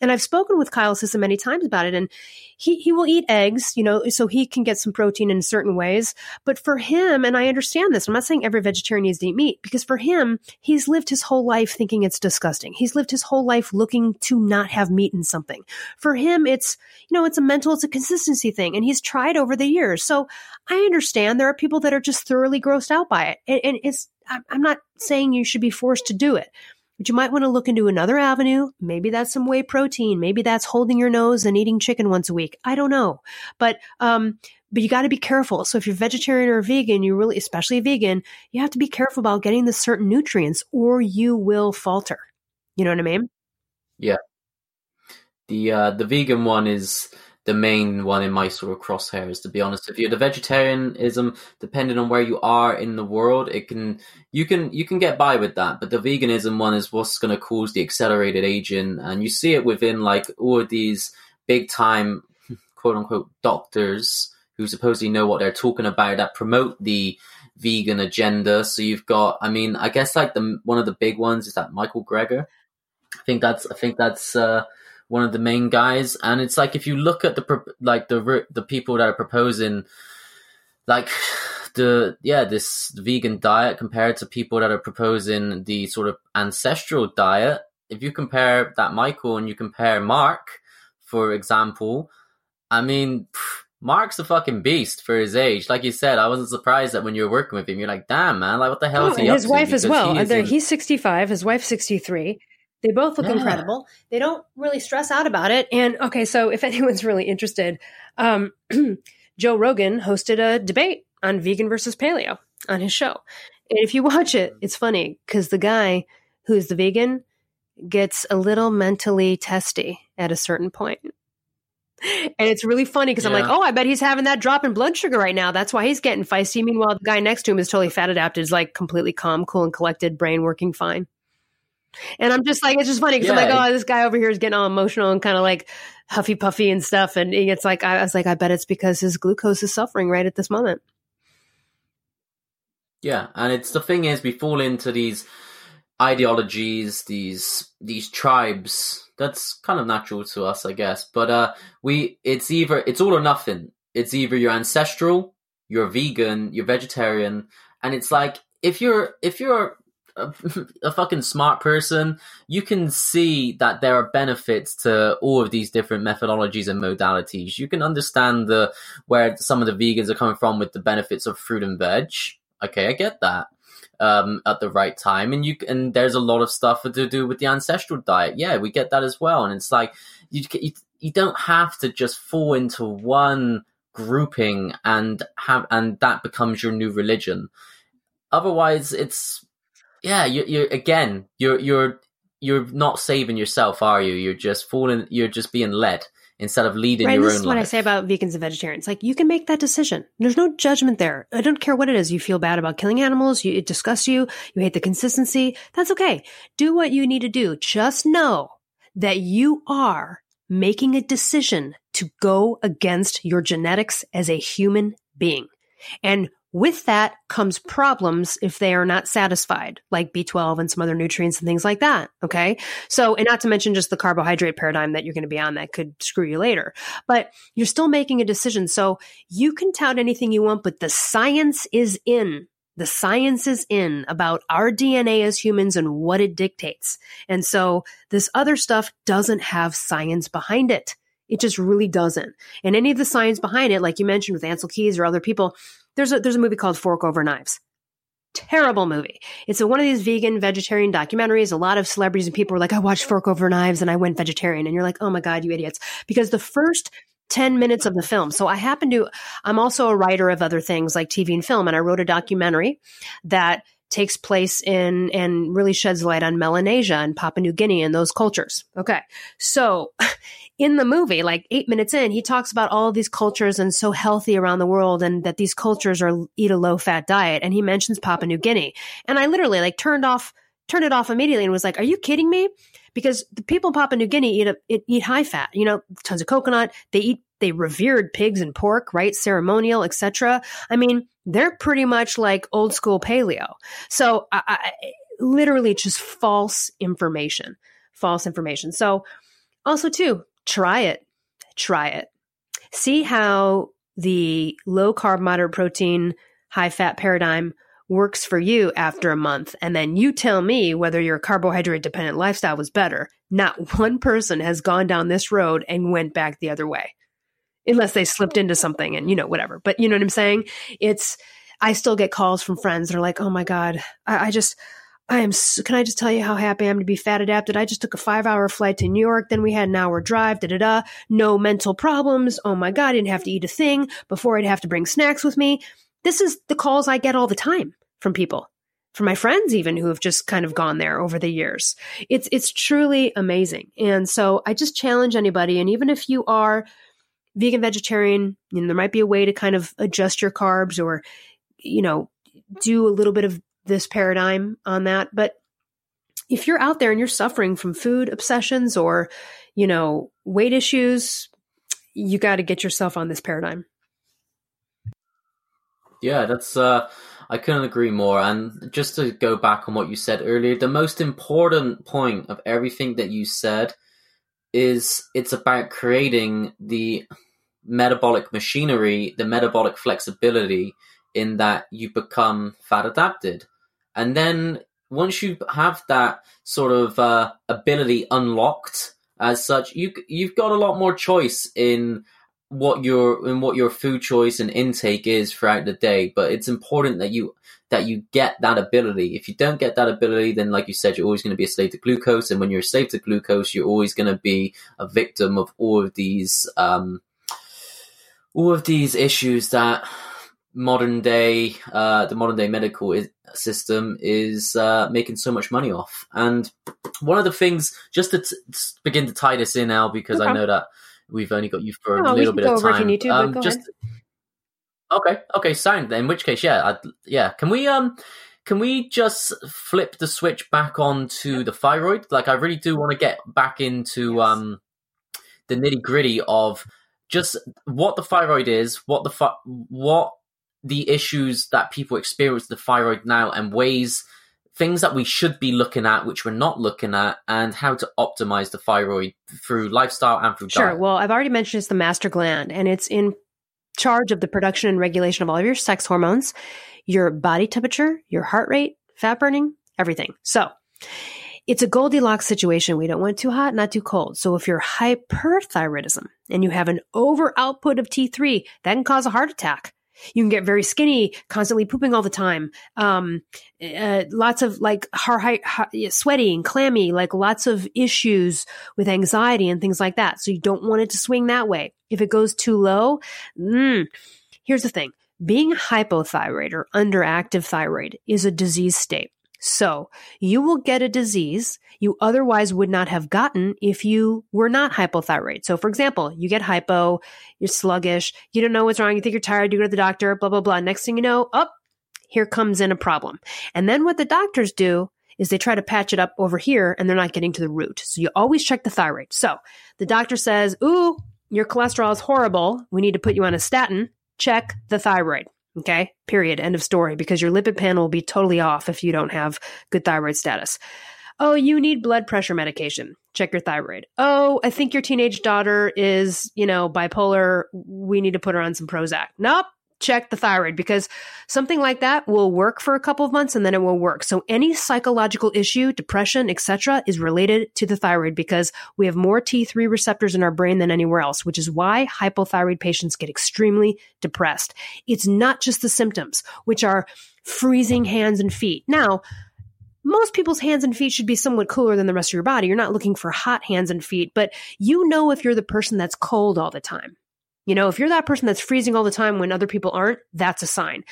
And I've spoken with Kyle Sisson many times about it, and he he will eat eggs, you know, so he can get some protein in certain ways. But for him, and I understand this, I'm not saying every vegetarian needs to eat meat because for him, he's lived his whole life thinking it's disgusting. He's lived his whole life looking to not have meat in something. For him, it's you know, it's a mental, it's a consistency thing, and he's tried over the years. So I understand there are people that are just thoroughly grossed out by it. And, and it's, I'm not saying you should be forced to do it, but you might want to look into another avenue. Maybe that's some whey protein. Maybe that's holding your nose and eating chicken once a week. I don't know. But, um, but you got to be careful. So if you're vegetarian or vegan, you really, especially vegan, you have to be careful about getting the certain nutrients or you will falter. You know what I mean? Yeah. The, uh, the vegan one is, the main one in my sort of crosshairs, to be honest if you're The vegetarianism, depending on where you are in the world, it can you can you can get by with that. But the veganism one is what's going to cause the accelerated aging, and you see it within like all of these big time quote unquote doctors who supposedly know what they're talking about that promote the vegan agenda. So you've got, I mean, I guess like the one of the big ones is that Michael Greger. I think that's I think that's. uh one of the main guys, and it's like if you look at the like the the people that are proposing, like the yeah this vegan diet compared to people that are proposing the sort of ancestral diet. If you compare that Michael and you compare Mark, for example, I mean. Mark's a fucking beast for his age. Like you said, I wasn't surprised that when you were working with him, you're like, damn, man, like what the hell oh, is he His wife to? as well. He he's 65, his wife's 63. They both look yeah. incredible. They don't really stress out about it. And okay, so if anyone's really interested, um, Joe Rogan hosted a debate on vegan versus paleo on his show. And if you watch it, it's funny because the guy who's the vegan gets a little mentally testy at a certain point. And it's really funny because yeah. I'm like, oh, I bet he's having that drop in blood sugar right now. That's why he's getting feisty. Meanwhile, the guy next to him is totally fat adapted, is like completely calm, cool, and collected, brain working fine. And I'm just like, it's just funny because yeah. I'm like, oh, this guy over here is getting all emotional and kind of like huffy puffy and stuff. And it's like, I was like, I bet it's because his glucose is suffering right at this moment. Yeah. And it's the thing is, we fall into these ideologies, these, these tribes. That's kind of natural to us, I guess. But, uh, we, it's either, it's all or nothing. It's either you're ancestral, you're vegan, you're vegetarian. And it's like, if you're, if you're a, fucking smart person, you can see that there are benefits to all of these different methodologies and modalities. You can understand the where some of the vegans are coming from with the benefits of fruit and veg. Okay, I get that. um, at the right time, and you and there's a lot of stuff to do with the ancestral diet. Yeah, we get that as well, and it's like you you, you don't have to just fall into one grouping and have and that becomes your new religion. Otherwise, it's yeah, you you again, you're you're you're not saving yourself, are you? You're just falling. You're just being led instead of leading right, your this own is what life. I say about vegans and vegetarians. Like you can make that decision. There's no judgment there. I don't care what it is. You feel bad about killing animals. You, it disgusts you. You hate the consistency. That's okay. Do what you need to do. Just know that you are making a decision to go against your genetics as a human being. And with that comes problems if they are not satisfied, like B12 and some other nutrients and things like that. Okay. So, and not to mention just the carbohydrate paradigm that you're going to be on that could screw you later, but you're still making a decision. So you can tout anything you want, but the science is in. The science is in about our DNA as humans and what it dictates. And so this other stuff doesn't have science behind it. It just really doesn't. And any of the science behind it, like you mentioned with Ancel Keys or other people, there's a there's a movie called Fork Over Knives. Terrible movie. It's a, one of these vegan vegetarian documentaries. A lot of celebrities and people were like, I watched Fork Over Knives and I went vegetarian. And you're like, oh my God, you idiots. Because the first 10 minutes of the film. So I happen to, I'm also a writer of other things like TV and film, and I wrote a documentary that takes place in and really sheds light on Melanesia and Papua New Guinea and those cultures. Okay. So in the movie, like eight minutes in, he talks about all these cultures and so healthy around the world and that these cultures are eat a low fat diet. And he mentions Papua New Guinea. And I literally like turned off, turned it off immediately and was like, are you kidding me? Because the people in Papua New Guinea eat, a, eat high fat, you know, tons of coconut. They eat, they revered pigs and pork, right? Ceremonial, etc. I mean, they're pretty much like old school paleo. So I, I literally just false information, false information. So also too, try it, try it. See how the low carb, moderate protein, high fat paradigm works for you after a month. And then you tell me whether your carbohydrate dependent lifestyle was better. Not one person has gone down this road and went back the other way. Unless they slipped into something and, you know, whatever. But you know what I'm saying? It's, I still get calls from friends that are like, oh my God, I, I just, I am, so, can I just tell you how happy I am to be fat adapted? I just took a five hour flight to New York. Then we had an hour drive, da da da. No mental problems. Oh my God, I didn't have to eat a thing before I'd have to bring snacks with me. This is the calls I get all the time from people, from my friends even who have just kind of gone there over the years. It's, it's truly amazing. And so I just challenge anybody. And even if you are vegan, vegetarian, you know, there might be a way to kind of adjust your carbs or, you know, do a little bit of this paradigm on that. But if you're out there and you're suffering from food obsessions or, you know, weight issues, you got to get yourself on this paradigm. Yeah, that's uh I couldn't agree more. And just to go back on what you said earlier, the most important point of everything that you said is it's about creating the metabolic machinery, the metabolic flexibility in that you become fat adapted. And then once you have that sort of uh, ability unlocked as such, you you've got a lot more choice in what your in what your food choice and intake is throughout the day. But it's important that you that you get that ability. If you don't get that ability, then like you said, you're always going to be a slave to glucose, and when you're a slave to glucose, you're always going to be a victim of all of these um, all of these issues that modern day uh, the modern day medical is, system is uh, making so much money off. And one of the things, just to t- begin to tie this in now, because Okay. I know that we've only got you for No, a little bit of time. you need to, but um, just ahead. okay, okay, sound. In which case, yeah, I'd, yeah. Can we um, can we just flip the switch back on to the thyroid? Like, I really do want to get back into Yes. um, the nitty gritty of just what the thyroid is, what the th- what the issues that people experience with the thyroid now, and ways things that we should be looking at, which we're not looking at, and how to optimize the thyroid through lifestyle and through Sure. diet. Well, I've already mentioned it's the master gland, and it's in charge of the production and regulation of all of your sex hormones, your body temperature, your heart rate, fat burning, everything. So it's a Goldilocks situation. We don't want too hot, not too cold. So if you're hyperthyroidism and you have an over output of T3, that can cause a heart attack. You can get very skinny, constantly pooping all the time. Um, uh, lots of like heart, heart, heart, sweaty and clammy, like lots of issues with anxiety and things like that. So you don't want it to swing that way. If it goes too low, mm, here's the thing. Being hypothyroid or underactive thyroid is a disease state. So you will get a disease you otherwise would not have gotten if you were not hypothyroid. So for example, you get hypo, you're sluggish, you don't know what's wrong, you think you're tired, you go to the doctor, blah, blah, blah. Next thing you know, up, oh, here comes in a problem. And then what the doctors do is they try to patch it up over here and they're not getting to the root. So you always check the thyroid. So the doctor says, ooh, your cholesterol is horrible. We need to put you on a statin. Check the thyroid. Okay. Period. End of story. Because your lipid panel will be totally off if you don't have good thyroid status. Oh, you need blood pressure medication. Check your thyroid. Oh, I think your teenage daughter is, you know, bipolar. We need to put her on some Prozac. Nope. Check the thyroid because something like that will work for a couple of months and then it will work. So any psychological issue, depression, etc., is related to the thyroid because we have more T3 receptors in our brain than anywhere else, which is why hypothyroid patients get extremely depressed. It's not just the symptoms, which are freezing hands and feet. Now, most people's hands and feet should be somewhat cooler than the rest of your body. You're not looking for hot hands and feet, but you know if you're the person that's cold all the time. You know, if you're that person that's freezing all the time when other people aren't, that's a sign.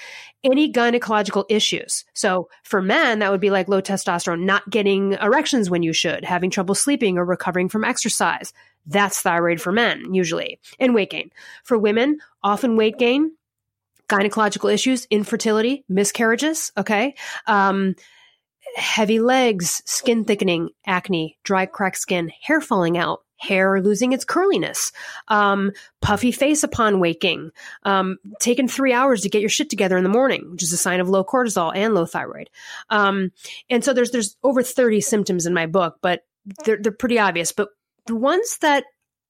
Any gynecological issues. So for men, that would be like low testosterone, not getting erections when you should, having trouble sleeping or recovering from exercise. That's thyroid for men, usually, and weight gain. For women, often weight gain, gynecological issues, infertility, miscarriages, okay? Um, heavy legs, skin thickening, acne, dry cracked skin, hair falling out, hair losing its curliness, um, puffy face upon waking, um, taking three hours to get your shit together in the morning, which is a sign of low cortisol and low thyroid. Um, and so there's there's over 30 symptoms in my book, but they're they're pretty obvious. But the ones that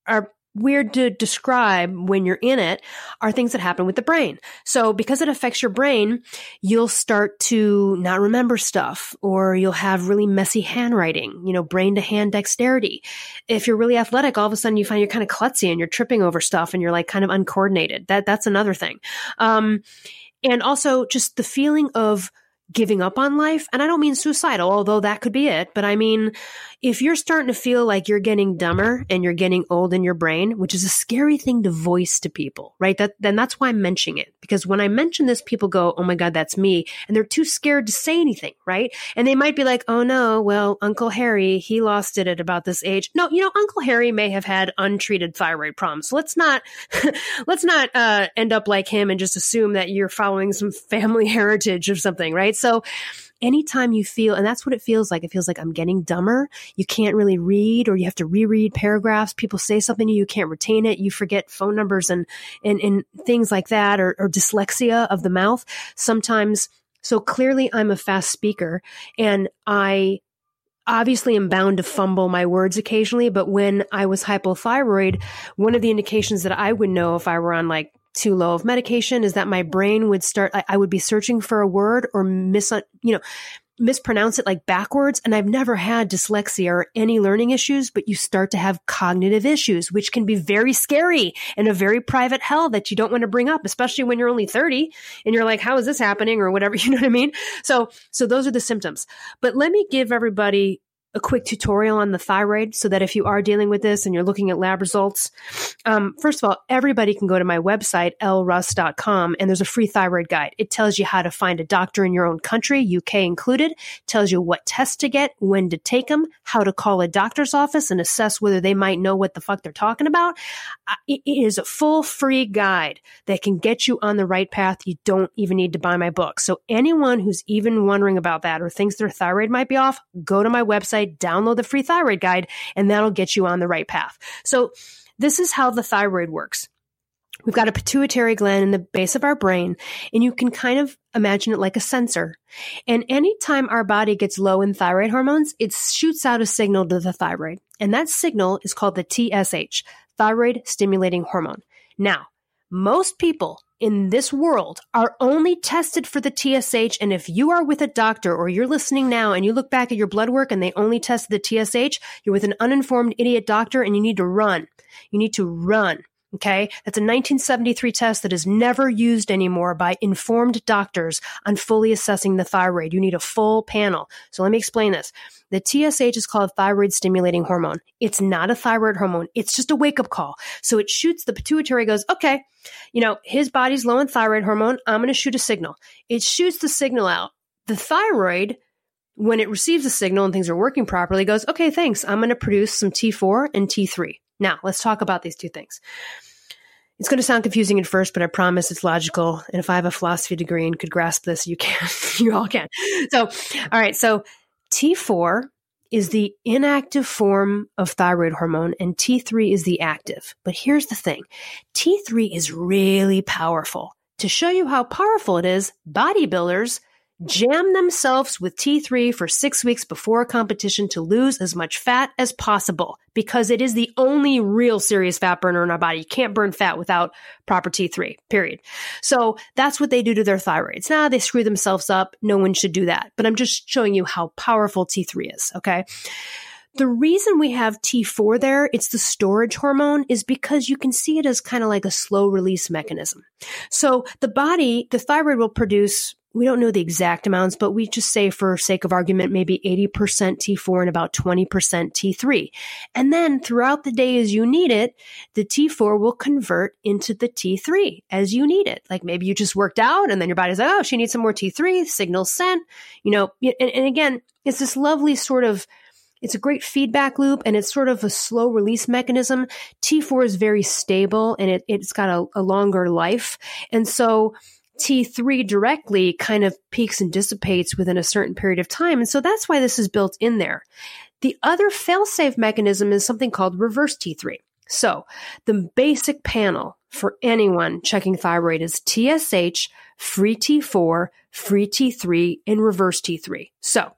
are weird to describe when you're in it are things that happen with the brain. So because it affects your brain, you'll start to not remember stuff or you'll have really messy handwriting, you know, brain to hand dexterity. If you're really athletic, all of a sudden you find you're kind of klutzy and you're tripping over stuff and you're like kind of uncoordinated. That, that's another thing. Um, and also just the feeling of giving up on life. And I don't mean suicidal, although that could be it. But I mean, if you're starting to feel like you're getting dumber and you're getting old in your brain, which is a scary thing to voice to people, right? That, then that's why I'm mentioning it. Because when I mention this, people go, Oh my God, that's me. And they're too scared to say anything, right? And they might be like, Oh no, well, Uncle Harry, he lost it at about this age. No, you know, Uncle Harry may have had untreated thyroid problems. let's not, let's not, uh, end up like him and just assume that you're following some family heritage of something, right? So anytime you feel, and that's what it feels like. It feels like I'm getting dumber. You can't really read or you have to reread paragraphs. People say something to you, you can't retain it. You forget phone numbers and, and, and things like that or, or dyslexia of the mouth. Sometimes, so clearly I'm a fast speaker and I obviously am bound to fumble my words occasionally, but when I was hypothyroid, one of the indications that I would know if I were on like too low of medication is that my brain would start I, I, would be searching for a word or mis you know mispronounce it like backwards. And I've never had dyslexia or any learning issues but you start to have cognitive issues which can be very scary and a very private hell that you don't want to bring up especially when you're only 30 and you're like how is this happening? Or whatever you know what I mean? So so those are the symptoms. But let me give everybody a quick tutorial on the thyroid so that if you are dealing with this and you're looking at lab results, um, first of all, everybody can go to my website, elleruss.com, and there's a free thyroid guide. It tells you how to find a doctor in your own country, UK included, tells you what tests to get, when to take them, how to call a doctor's office and assess whether they might know what the fuck they're talking about. It is a full free guide that can get you on the right path. You don't even need to buy my book. So anyone who's even wondering about that or thinks their thyroid might be off, go to my website download the free thyroid guide, and that'll get you on the right path. So this is how the thyroid works. We've got a pituitary gland in the base of our brain, and you can kind of imagine it like a sensor. And anytime our body gets low in thyroid hormones, it shoots out a signal to the thyroid. And that signal is called the TSH, thyroid stimulating hormone. Now, most people in this world are only tested for the TSH. And if you are with a doctor or you're listening now and you look back at your blood work and they only tested the TSH, you're with an uninformed idiot doctor and you need to run. You need to run. Okay. That's a 1973 test that is never used anymore by informed doctors on fully assessing the thyroid. You need a full panel. So let me explain this. The TSH is called thyroid stimulating hormone. It's not a thyroid hormone. It's just a wake up call. So it shoots the pituitary goes, okay, you know, his body's low in thyroid hormone. I'm going to shoot a signal. It shoots the signal out. The thyroid when it receives a signal and things are working properly, goes, okay, thanks. I'm going to produce some T4 and T3. Now, let's talk about these two things. It's going to sound confusing at first, but I promise it's logical. And if I have a philosophy degree and could grasp this, you can. you all can. So, all right. So T4 is the inactive form of thyroid hormone and T3 is the active. But here's the thing. T3 is really powerful. To show you how powerful it is, bodybuilders jam themselves with T3 for six weeks before a competition to lose as much fat as possible because it is the only real serious fat burner in our body. You can't burn fat without proper T3, period. So that's what they do to their thyroids. Now they screw themselves up. No one should do that. But I'm just showing you how powerful T3 is. Okay. The reason we have T4 there, it's the storage hormone, is because you can see it as kind of like a slow release mechanism. So the body, the thyroid will produce we don't know the exact amounts, but we just say for sake of argument, maybe 80% T4 and about 20% T3. And then throughout the day as you need it, the T4 will convert into the T3 as you need it. Like maybe you just worked out and then your body's like, oh, she needs some more T3, signal sent, you know, and, and again, it's this lovely sort of, it's a great feedback loop and it's sort of a slow release mechanism. T4 is very stable and it, it's got a, a longer life. And so, T3 directly kind of peaks and dissipates within a certain period of time. And so that's why this is built in there. The other failsafe mechanism is something called reverse T3. So the basic panel for anyone checking thyroid is TSH, free T4, free T3, and reverse T3. So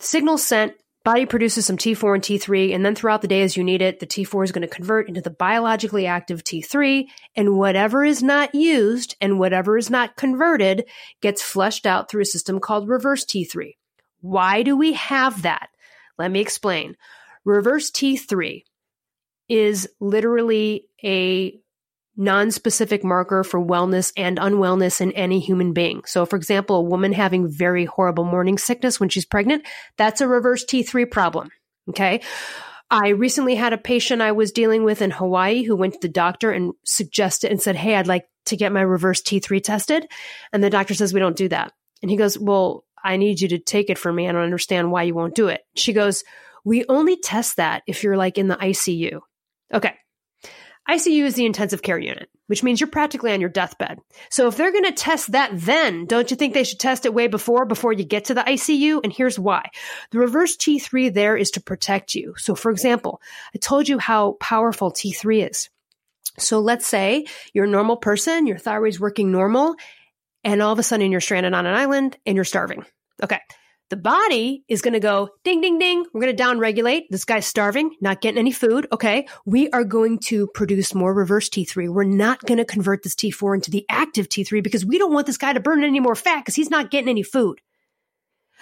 signal sent, Body produces some T4 and T3, and then throughout the day as you need it, the T4 is going to convert into the biologically active T3, and whatever is not used and whatever is not converted gets flushed out through a system called reverse T3. Why do we have that? Let me explain. Reverse T3 is literally a non-specific marker for wellness and unwellness in any human being. So for example, a woman having very horrible morning sickness when she's pregnant, that's a reverse T3 problem. Okay. I recently had a patient I was dealing with in Hawaii who went to the doctor and suggested and said, Hey, I'd like to get my reverse T3 tested. And the doctor says, we don't do that. And he goes, well, I need you to take it for me. I don't understand why you won't do it. She goes, we only test that if you're like in the ICU. Okay. ICU is the intensive care unit, which means you're practically on your deathbed. So if they're going to test that then, don't you think they should test it way before, before you get to the ICU? And here's why. The reverse T3 there is to protect you. So for example, I told you how powerful T3 is. So let's say you're a normal person, your thyroid's working normal, and all of a sudden you're stranded on an island and you're starving. Okay. The body is going to go ding, ding, ding. We're going to downregulate. This guy's starving, not getting any food. Okay. We are going to produce more reverse T3. We're not going to convert this T4 into the active T3 because we don't want this guy to burn any more fat because he's not getting any food.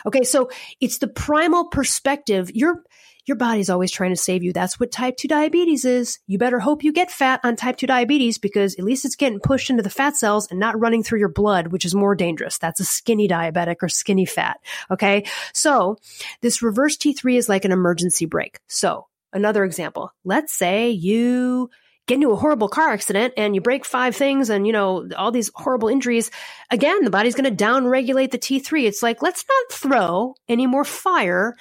Okay. So it's the primal perspective. You're, your body's always trying to save you. That's what type 2 diabetes is. You better hope you get fat on type 2 diabetes because at least it's getting pushed into the fat cells and not running through your blood, which is more dangerous. That's a skinny diabetic or skinny fat. Okay. So this reverse T3 is like an emergency brake. So another example, let's say you get into a horrible car accident and you break five things and you know all these horrible injuries again the body's going to down regulate the t3 it's like let's not throw any more fire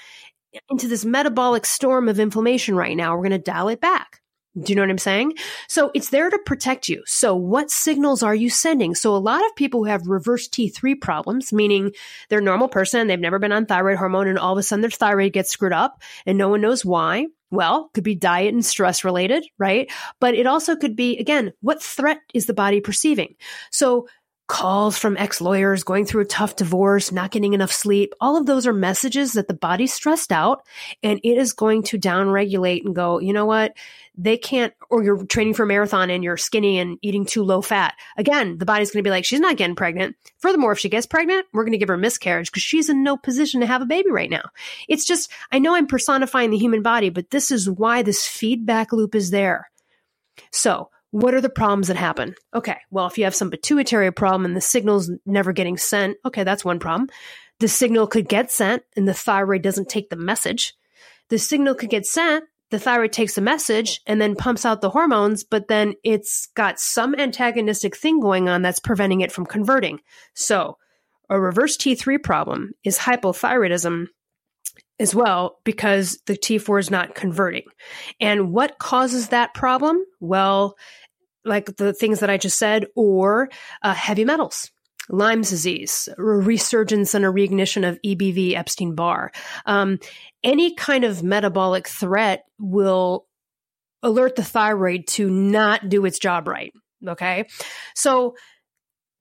into this metabolic storm of inflammation right now. We're going to dial it back. Do you know what I'm saying? So it's there to protect you. So what signals are you sending? So a lot of people who have reverse T3 problems, meaning they're a normal person, they've never been on thyroid hormone and all of a sudden their thyroid gets screwed up and no one knows why. Well, could be diet and stress related, right? But it also could be, again, what threat is the body perceiving? So calls from ex lawyers, going through a tough divorce, not getting enough sleep. All of those are messages that the body's stressed out and it is going to down regulate and go, you know what? They can't, or you're training for a marathon and you're skinny and eating too low fat. Again, the body's going to be like, she's not getting pregnant. Furthermore, if she gets pregnant, we're going to give her a miscarriage because she's in no position to have a baby right now. It's just, I know I'm personifying the human body, but this is why this feedback loop is there. So, what are the problems that happen? Okay, well, if you have some pituitary problem and the signal's never getting sent, okay, that's one problem. The signal could get sent and the thyroid doesn't take the message. The signal could get sent, the thyroid takes the message and then pumps out the hormones, but then it's got some antagonistic thing going on that's preventing it from converting. So, a reverse T3 problem is hypothyroidism as well because the T4 is not converting. And what causes that problem? Well, like the things that I just said, or uh, heavy metals. Lyme's disease, resurgence and a reignition of EBV Epstein Barr. Um, any kind of metabolic threat will alert the thyroid to not do its job right. Okay. So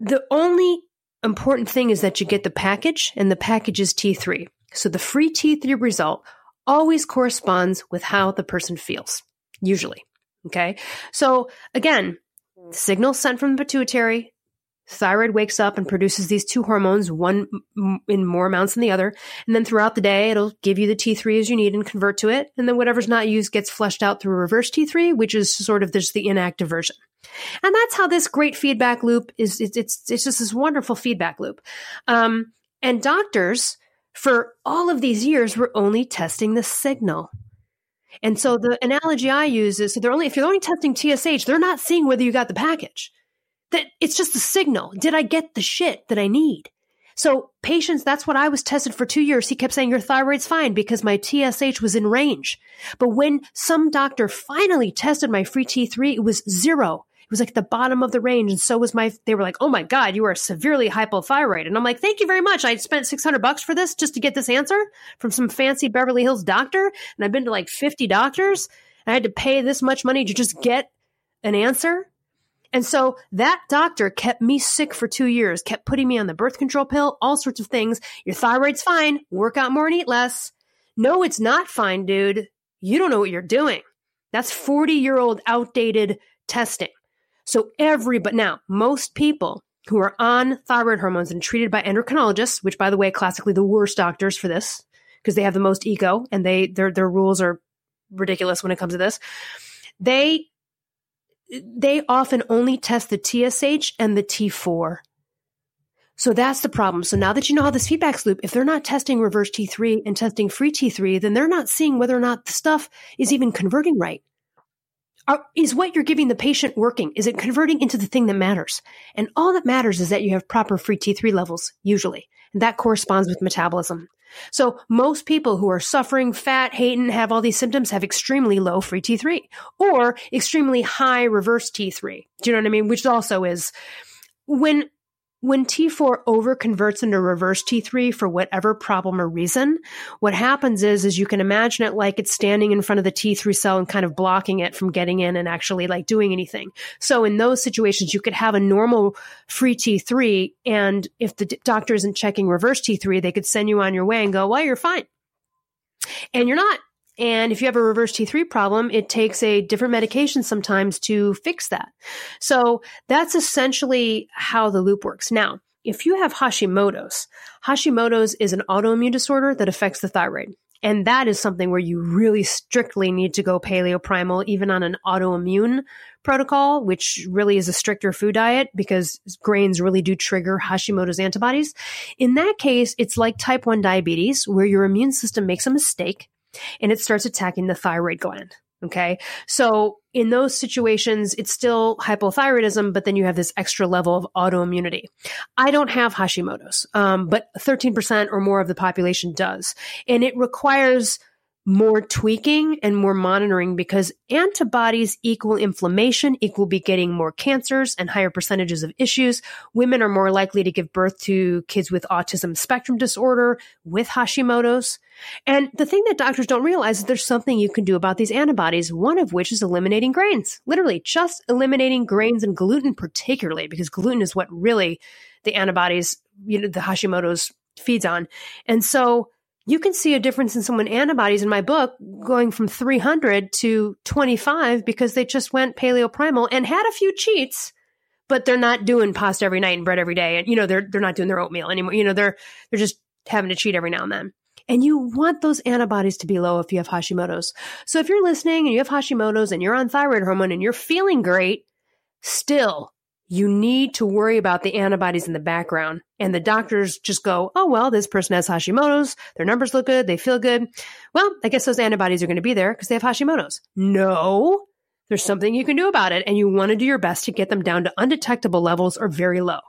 the only important thing is that you get the package, and the package is T3. So the free T3 result always corresponds with how the person feels, usually. Okay. So again, signal sent from the pituitary, thyroid wakes up and produces these two hormones, one in more amounts than the other. And then throughout the day, it'll give you the T3 as you need and convert to it. And then whatever's not used gets flushed out through reverse T3, which is sort of just the inactive version. And that's how this great feedback loop is. It's, it's, it's just this wonderful feedback loop. Um, and doctors, for all of these years, were only testing the signal. And so the analogy I use is so they're only if you're only testing TSH, they're not seeing whether you got the package. That it's just a signal. Did I get the shit that I need? So patients, that's what I was tested for two years. He kept saying your thyroid's fine because my TSH was in range. But when some doctor finally tested my free T3, it was zero. Was like the bottom of the range. And so was my, they were like, Oh my God, you are severely hypothyroid. And I'm like, thank you very much. I spent 600 bucks for this just to get this answer from some fancy Beverly Hills doctor. And I've been to like 50 doctors. and I had to pay this much money to just get an answer. And so that doctor kept me sick for two years, kept putting me on the birth control pill, all sorts of things. Your thyroid's fine. Work out more and eat less. No, it's not fine, dude. You don't know what you're doing. That's 40 year old outdated testing. So every, but now most people who are on thyroid hormones and treated by endocrinologists, which by the way, classically the worst doctors for this because they have the most ego and they, their, their rules are ridiculous when it comes to this. They, they often only test the TSH and the T4. So that's the problem. So now that you know how this feedback loop, if they're not testing reverse T3 and testing free T3, then they're not seeing whether or not the stuff is even converting right. Are, is what you're giving the patient working? Is it converting into the thing that matters? And all that matters is that you have proper free T3 levels, usually. And that corresponds with metabolism. So most people who are suffering fat, hating, have all these symptoms have extremely low free T3 or extremely high reverse T3. Do you know what I mean? Which also is when when T4 overconverts into reverse T3 for whatever problem or reason, what happens is, is you can imagine it like it's standing in front of the T3 cell and kind of blocking it from getting in and actually like doing anything. So in those situations, you could have a normal free T3. And if the doctor isn't checking reverse T3, they could send you on your way and go, well, you're fine. And you're not. And if you have a reverse T3 problem, it takes a different medication sometimes to fix that. So that's essentially how the loop works. Now, if you have Hashimoto's, Hashimoto's is an autoimmune disorder that affects the thyroid. And that is something where you really strictly need to go paleo primal, even on an autoimmune protocol, which really is a stricter food diet because grains really do trigger Hashimoto's antibodies. In that case, it's like type 1 diabetes, where your immune system makes a mistake and it starts attacking the thyroid gland. Okay. So in those situations, it's still hypothyroidism, but then you have this extra level of autoimmunity. I don't have Hashimoto's, um, but 13% or more of the population does. And it requires more tweaking and more monitoring because antibodies equal inflammation, equal be getting more cancers and higher percentages of issues. Women are more likely to give birth to kids with autism spectrum disorder, with Hashimoto's. And the thing that doctors don't realize is there's something you can do about these antibodies, one of which is eliminating grains. Literally, just eliminating grains and gluten, particularly, because gluten is what really the antibodies, you know, the Hashimoto's feeds on. And so you can see a difference in someone antibodies in my book going from 300 to 25 because they just went paleo primal and had a few cheats but they're not doing pasta every night and bread every day. And you know they're they're not doing their oatmeal anymore. You know they're they're just having to cheat every now and then. And you want those antibodies to be low if you have Hashimoto's. So if you're listening and you have Hashimoto's and you're on thyroid hormone and you're feeling great, still you need to worry about the antibodies in the background. And the doctors just go, oh, well, this person has Hashimoto's. Their numbers look good. They feel good. Well, I guess those antibodies are going to be there because they have Hashimoto's. No, there's something you can do about it. And you want to do your best to get them down to undetectable levels or very low.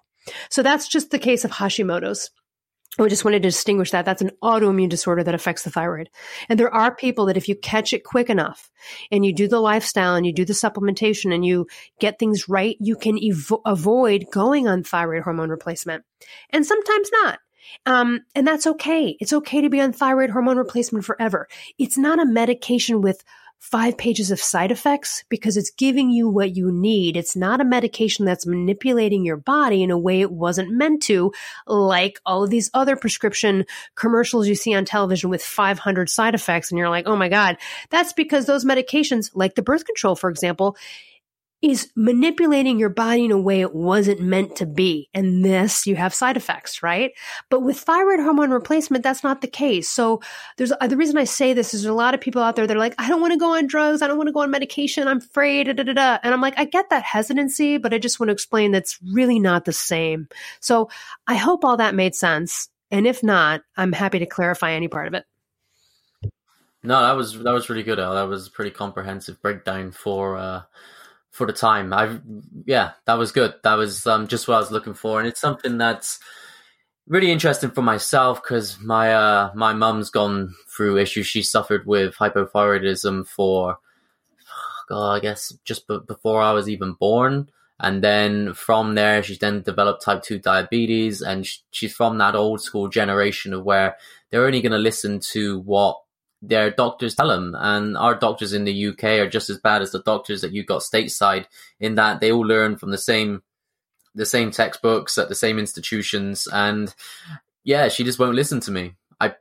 So that's just the case of Hashimoto's. I just wanted to distinguish that. That's an autoimmune disorder that affects the thyroid. And there are people that if you catch it quick enough and you do the lifestyle and you do the supplementation and you get things right, you can avoid going on thyroid hormone replacement. And sometimes not. Um, and that's okay. It's okay to be on thyroid hormone replacement forever. It's not a medication with five pages of side effects because it's giving you what you need. It's not a medication that's manipulating your body in a way it wasn't meant to, like all of these other prescription commercials you see on television with 500 side effects. And you're like, oh my God, that's because those medications, like the birth control, for example, is manipulating your body in a way it wasn't meant to be. And this, you have side effects, right? But with thyroid hormone replacement, that's not the case. So there's uh, the reason I say this is a lot of people out there that are like, I don't want to go on drugs. I don't want to go on medication. I'm afraid. Da, da, da, And I'm like, I get that hesitancy, but I just want to explain that's really not the same. So I hope all that made sense. And if not, I'm happy to clarify any part of it. No, that was that was really good. Elle. That was a pretty comprehensive breakdown for uh, for the time. I yeah, that was good. That was um, just what I was looking for, and it's something that's really interesting for myself because my uh, my mum's gone through issues. She suffered with hypothyroidism for God, I guess just b- before I was even born. And then from there, she's then developed type 2 diabetes. And sh- she's from that old school generation of where they're only going to listen to what their doctors tell them. And our doctors in the UK are just as bad as the doctors that you got stateside in that they all learn from the same the same textbooks at the same institutions and yeah, she just won't listen to me. I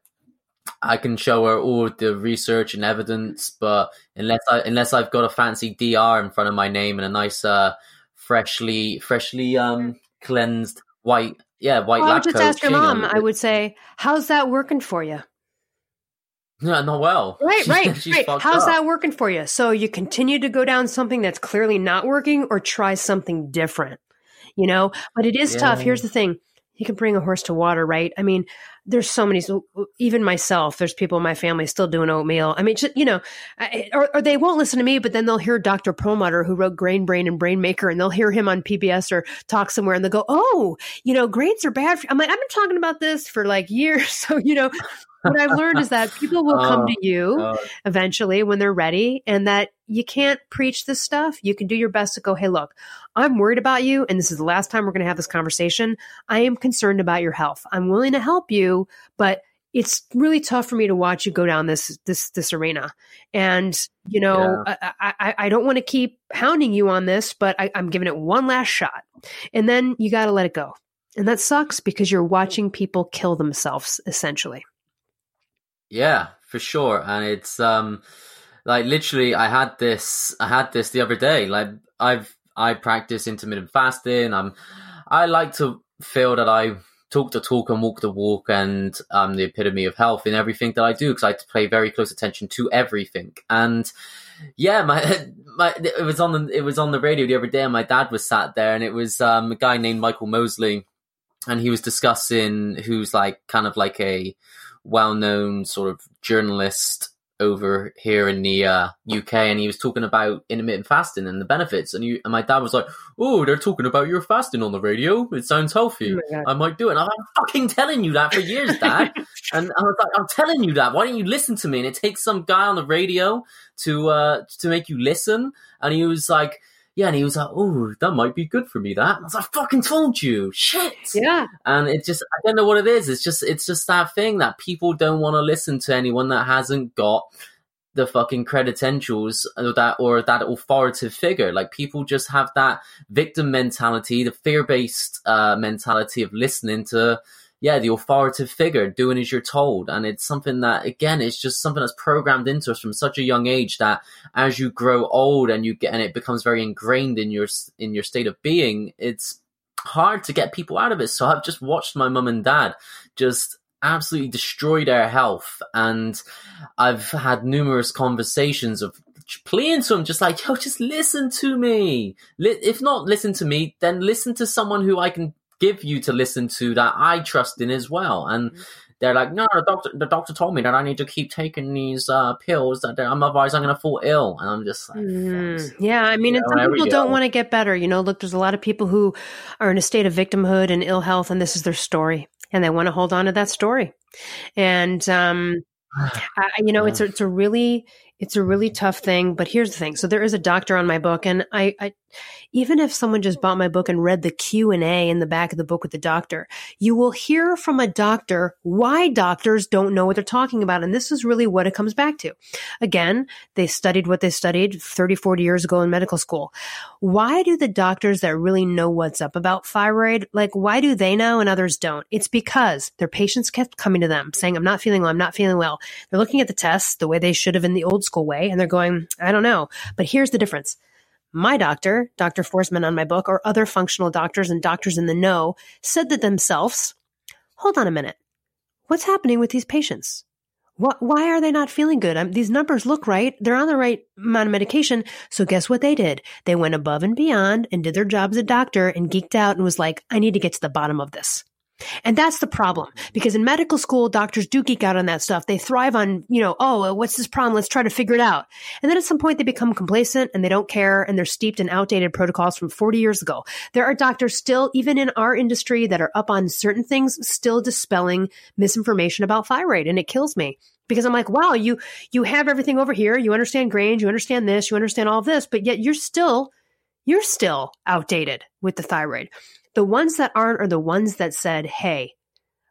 I can show her all the research and evidence, but unless I unless I've got a fancy DR in front of my name and a nice uh freshly freshly um cleansed white yeah, white well, lab I would just ask your mom. I would say, how's that working for you? Yeah, not well. Right, right, She's right. fucked How's up. that working for you? So you continue to go down something that's clearly not working or try something different, you know? But it is tough. Here's the thing. You can bring a horse to water, right? I mean, there's so many, even myself, there's people in my family still doing oatmeal. I mean, just, you know, I- or, or they won't listen to me, but then they'll hear Dr. Perlmutter who wrote Grain Brain and Brain Maker and they'll hear him on PBS or talk somewhere and they'll go, oh, you know, grains are bad. For-. I'm like, I've been talking about this for like years. So, you know, what I've learned is that people will come Oh, to you God. eventually when they're ready and that you can't preach this stuff. You can do your best to go, hey, look, I'm worried about you. And this is the last time we're going to have this conversation. I am concerned about your health. I'm willing to help you, but it's really tough for me to watch you go down this this this arena and you know I, I i don't want to keep hounding you on this but I, i'm giving it one last shot and then you got to let it go and that sucks because you're watching people kill themselves essentially Yeah, for sure. And it's um like literally I had this I had this the other day. Like I've I practice intermittent fasting. I'm I like to feel that I talk the talk and walk the walk and I'm the epitome of health in everything that I do because I pay very close attention to everything. And yeah, my my it was on the it was on the radio the other day and my dad was sat there and it was um a guy named Michael Mosley and he was discussing who's like kind of like a well-known sort of journalist over here in the uh, UK, and he was talking about intermittent fasting and the benefits. And, you, and my dad was like, "Oh, they're talking about your fasting on the radio. It sounds healthy. Oh. I might do it." And I'm fucking telling you that for years, Dad. and I was like, "I'm telling you that. Why don't you listen to me?" And it takes some guy on the radio to uh, to make you listen. And he was like. Yeah, and he was like, "Oh, that might be good for me." That and I was like, "Fucking told you, shit." yeah and it just i don't know what it is it's just it's just that thing that people don't want to listen to anyone that hasn't got the fucking credentials or that or that authoritative figure like people just have that victim mentality the fear-based uh, mentality of listening to yeah the authoritative figure doing as you're told and it's something that again it's just something that's programmed into us from such a young age that as you grow old and you get and it becomes very ingrained in your in your state of being it's hard to get people out of it. So I've just watched my mum and dad just absolutely destroy their health. And I've had numerous conversations of pleading to them, just like, yo, just listen to me. If not listen to me, then listen to someone who I can give you to listen to that I trust in as well. And mm-hmm they're like, no, the doctor, the doctor told me that I need to keep taking these uh, pills that I'm otherwise I'm going to fall ill. And I'm just like, mm, yeah. I mean, some people don't want to get better. You know, look, there's a lot of people who are in a state of victimhood and ill health, and this is their story, and they want to hold on to that story. And um, I, you know, it's a, it's a really it's a really tough thing. But here's the thing: so there is a doctor on my book, and I, I even if someone just bought my book and read the q&a in the back of the book with the doctor you will hear from a doctor why doctors don't know what they're talking about and this is really what it comes back to. Again they studied what they studied 30 40 years ago in medical school. Why do the doctors that really know what's up about thyroid like why do they know and others don't? It's because their patients kept coming to them saying i'm not feeling well i'm not feeling well. They're looking at the tests the way they should have in the old school way and they're going i don't know but here's the difference my doctor, Dr. Forsman on my book, or other functional doctors and doctors in the know said to themselves, hold on a minute. What's happening with these patients? What, why are they not feeling good? I'm, these numbers look right. They're on the right amount of medication. So guess what they did? They went above and beyond and did their job as a doctor and geeked out and was like, I need to get to the bottom of this. And that's the problem mm-hmm. because in medical school, doctors do geek out on that stuff. They thrive on, you know, oh, what's this problem? Let's try to figure it out. And then at some point they become complacent and they don't care and they're steeped in outdated protocols from 40 years ago. There are doctors still, even in our industry that are up on certain things, still dispelling misinformation about thyroid. And it kills me because I'm like, wow, you, you have everything over here. You understand grains. You understand this. You understand all of this, but yet you're still, you're still outdated with the thyroid. The ones that aren't are the ones that said, hey,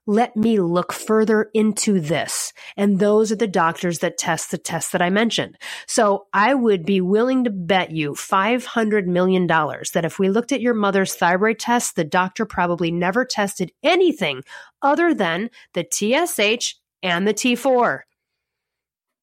let me look further into this. And those are the doctors that test the tests that I mentioned. So I would be willing to bet you $500 million that if we looked at your mother's thyroid test, the doctor probably never tested anything other than the TSH and the T4.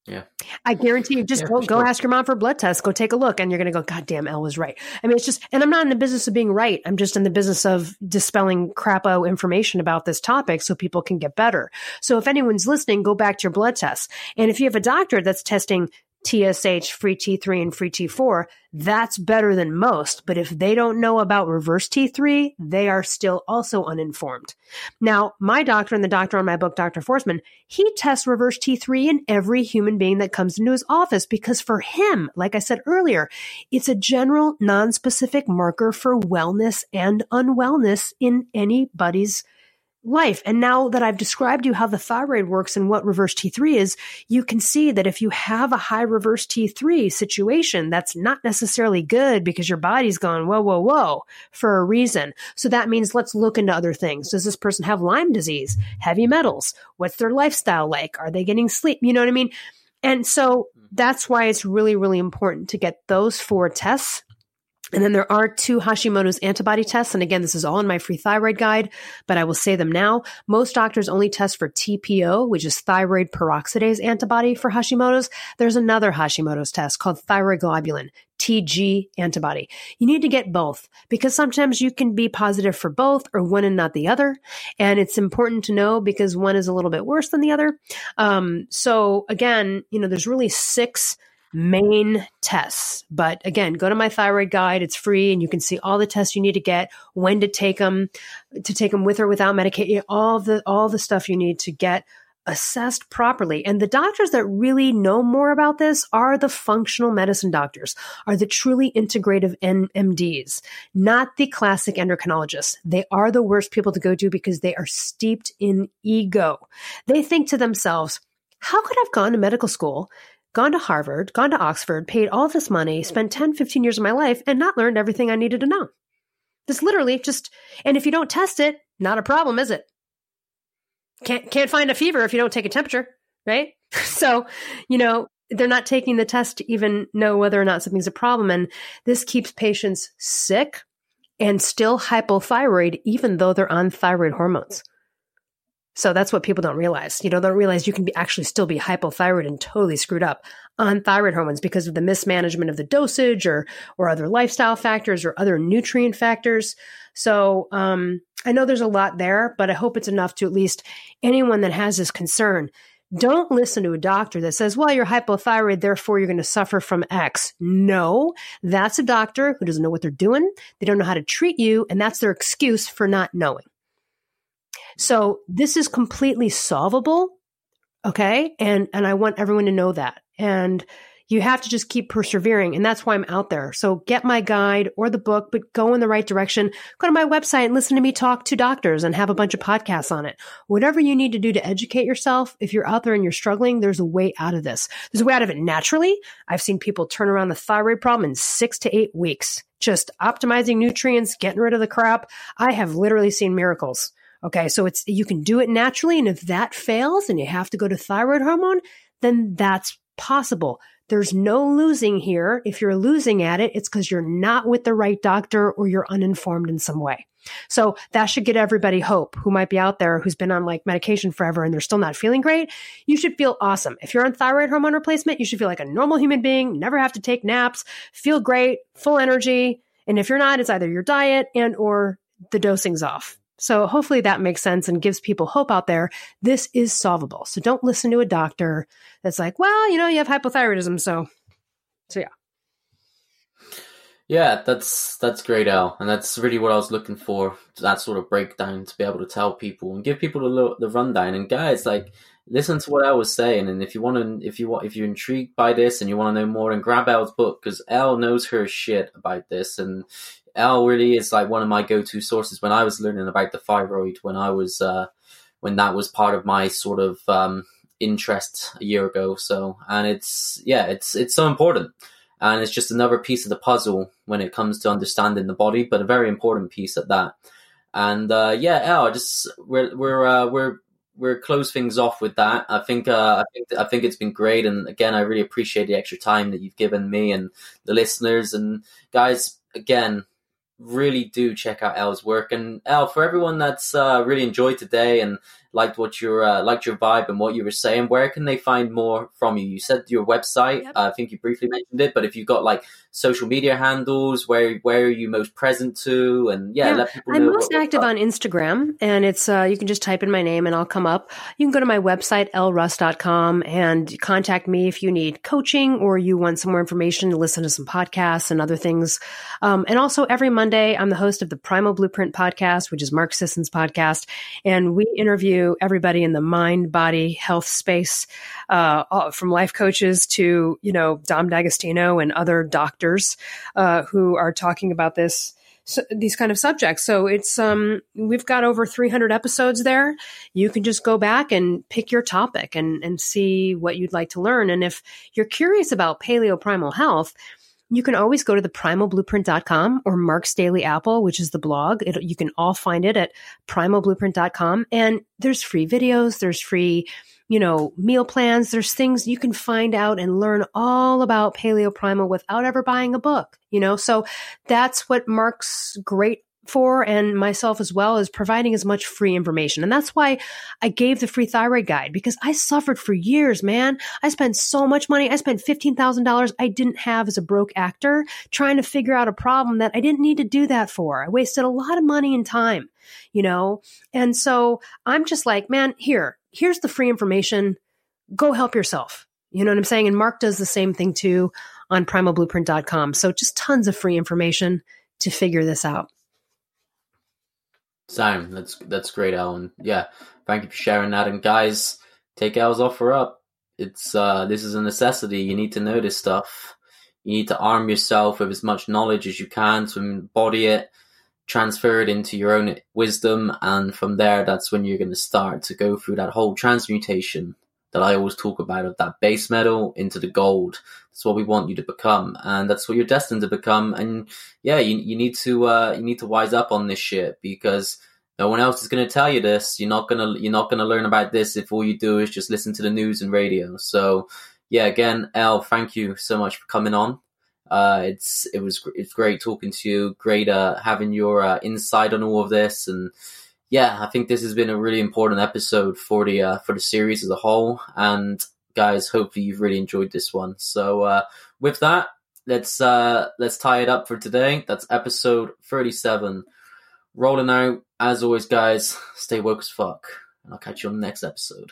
Yeah. I guarantee you just yeah, go, go ask your mom for a blood test, go take a look, and you're going to go, God damn, Elle was right. I mean, it's just, and I'm not in the business of being right. I'm just in the business of dispelling crapo information about this topic so people can get better. So if anyone's listening, go back to your blood tests. And if you have a doctor that's testing TSH, free T3, and free T4, that's better than most. But if they don't know about reverse T3, they are still also uninformed. Now, my doctor and the doctor on my book, Dr. Forsman, he tests reverse T3 in every human being that comes into his office because for him, like I said earlier, it's a general, non-specific marker for wellness and unwellness in anybody's life. And now that I've described you how the thyroid works and what reverse T3 is, you can see that if you have a high reverse T3 situation, that's not necessarily good because your body's going, whoa, whoa, whoa, for a reason. So that means let's look into other things. Does this person have Lyme disease, heavy metals? What's their lifestyle like? Are they getting sleep? You know what I mean? And so hmm. that's why it's really, really important to get those four tests and then there are two Hashimoto's antibody tests. And again, this is all in my free thyroid guide, but I will say them now. Most doctors only test for TPO, which is thyroid peroxidase antibody for Hashimoto's. There's another Hashimoto's test called thyroglobulin, TG antibody. You need to get both because sometimes you can be positive for both or one and not the other. And it's important to know because one is a little bit worse than the other. Um, so again, you know, there's really six main tests. But again, go to my thyroid guide. It's free and you can see all the tests you need to get, when to take them, to take them with or without medication, all the, all the stuff you need to get assessed properly. And the doctors that really know more about this are the functional medicine doctors, are the truly integrative NMDs, not the classic endocrinologists. They are the worst people to go to because they are steeped in ego. They think to themselves, how could I have gone to medical school gone to Harvard, gone to Oxford, paid all this money, spent 10, 15 years of my life, and not learned everything I needed to know. This literally just, and if you don't test it, not a problem, is it? Can't, can't find a fever if you don't take a temperature, right? so, you know, they're not taking the test to even know whether or not something's a problem. And this keeps patients sick and still hypothyroid, even though they're on thyroid hormones. So that's what people don't realize. You know, don't realize you can be actually still be hypothyroid and totally screwed up on thyroid hormones because of the mismanagement of the dosage or or other lifestyle factors or other nutrient factors. So um, I know there's a lot there, but I hope it's enough to at least anyone that has this concern. Don't listen to a doctor that says, well, you're hypothyroid, therefore you're going to suffer from X. No, that's a doctor who doesn't know what they're doing. They don't know how to treat you, and that's their excuse for not knowing. So this is completely solvable. Okay. And, and I want everyone to know that. And you have to just keep persevering. And that's why I'm out there. So get my guide or the book, but go in the right direction. Go to my website and listen to me talk to doctors and have a bunch of podcasts on it. Whatever you need to do to educate yourself, if you're out there and you're struggling, there's a way out of this. There's a way out of it naturally. I've seen people turn around the thyroid problem in six to eight weeks, just optimizing nutrients, getting rid of the crap. I have literally seen miracles. Okay. So it's, you can do it naturally. And if that fails and you have to go to thyroid hormone, then that's possible. There's no losing here. If you're losing at it, it's because you're not with the right doctor or you're uninformed in some way. So that should get everybody hope who might be out there who's been on like medication forever and they're still not feeling great. You should feel awesome. If you're on thyroid hormone replacement, you should feel like a normal human being, never have to take naps, feel great, full energy. And if you're not, it's either your diet and or the dosing's off. So hopefully that makes sense and gives people hope out there. This is solvable. So don't listen to a doctor that's like, well, you know, you have hypothyroidism. So, so yeah. Yeah, that's that's great, Elle, and that's really what I was looking for. That sort of breakdown to be able to tell people and give people the the rundown. And guys, like, listen to what I was saying. And if you want to, if you want, if you're intrigued by this and you want to know more, then grab Elle's book because Elle knows her shit about this, and Elle really is like one of my go-to sources when I was learning about the thyroid when I was uh, when that was part of my sort of um, interest a year ago. So and it's yeah, it's it's so important, and it's just another piece of the puzzle when it comes to understanding the body, but a very important piece at that. And uh, yeah, Elle, just we're we're uh, we're we're close things off with that. I think uh, I think I think it's been great, and again, I really appreciate the extra time that you've given me and the listeners and guys. Again, really do check out Elle's work. And Elle, for everyone that's uh, really enjoyed today and liked what your uh, liked your vibe and what you were saying, where can they find more from you? You said your website. Yep. Uh, I think you briefly mentioned it, but if you've got like social media handles, where where are you most present to? And yeah, yeah. let people I'm most active on Instagram, and it's uh, you can just type in my name and I'll come up. You can go to my website elleruss.com and contact me if you need coaching or you want some more information to listen to some podcasts and other things. Um, and also every Monday, I'm the host of the Primal Blueprint podcast, which is Mark Sisson's podcast, and we interview everybody in the mind body health space, uh, from life coaches to, you know, Dom D'Agostino and other doctors uh, who are talking about this. So, these kind of subjects. So it's um we've got over 300 episodes there. You can just go back and pick your topic and and see what you'd like to learn. And if you're curious about paleo primal health, you can always go to the primalblueprint.com or Mark's Daily Apple, which is the blog. It, you can all find it at primalblueprint.com. And there's free videos, there's free, you know, meal plans, there's things you can find out and learn all about paleo primal without ever buying a book, you know? So that's what Mark's great for and myself as well is providing as much free information. And that's why I gave the free thyroid guide because I suffered for years, man. I spent so much money. I spent $15,000 I didn't have as a broke actor trying to figure out a problem that I didn't need to do that for. I wasted a lot of money and time, you know? And so I'm just like, man, here, here's the free information. Go help yourself. You know what I'm saying? And Mark does the same thing too on primalblueprint.com. So just tons of free information to figure this out. Sam, that's that's great, Alan. Yeah, thank you for sharing that. And guys, take Elle's offer up. It's uh, this is a necessity. You need to know this stuff. You need to arm yourself with as much knowledge as you can to embody it, transfer it into your own wisdom, and from there, that's when you're going to start to go through that whole transmutation that I always talk about of that base metal into the gold. That's what we want you to become, and that's what you're destined to become. And yeah, you you need to uh, you need to wise up on this shit because no one else is going to tell you this. You're not gonna you're not gonna learn about this if all you do is just listen to the news and radio. So yeah, again, Elle, thank you so much for coming on. Uh, it's it was it's great talking to you. Great uh, having your uh, insight on all of this and yeah, I think this has been a really important episode for the uh, for the series as a whole. And guys, hopefully you've really enjoyed this one. So uh, with that, let's uh, let's tie it up for today. That's episode thirty seven. Rolling out as always, guys, stay woke as fuck, and I'll catch you on the next episode.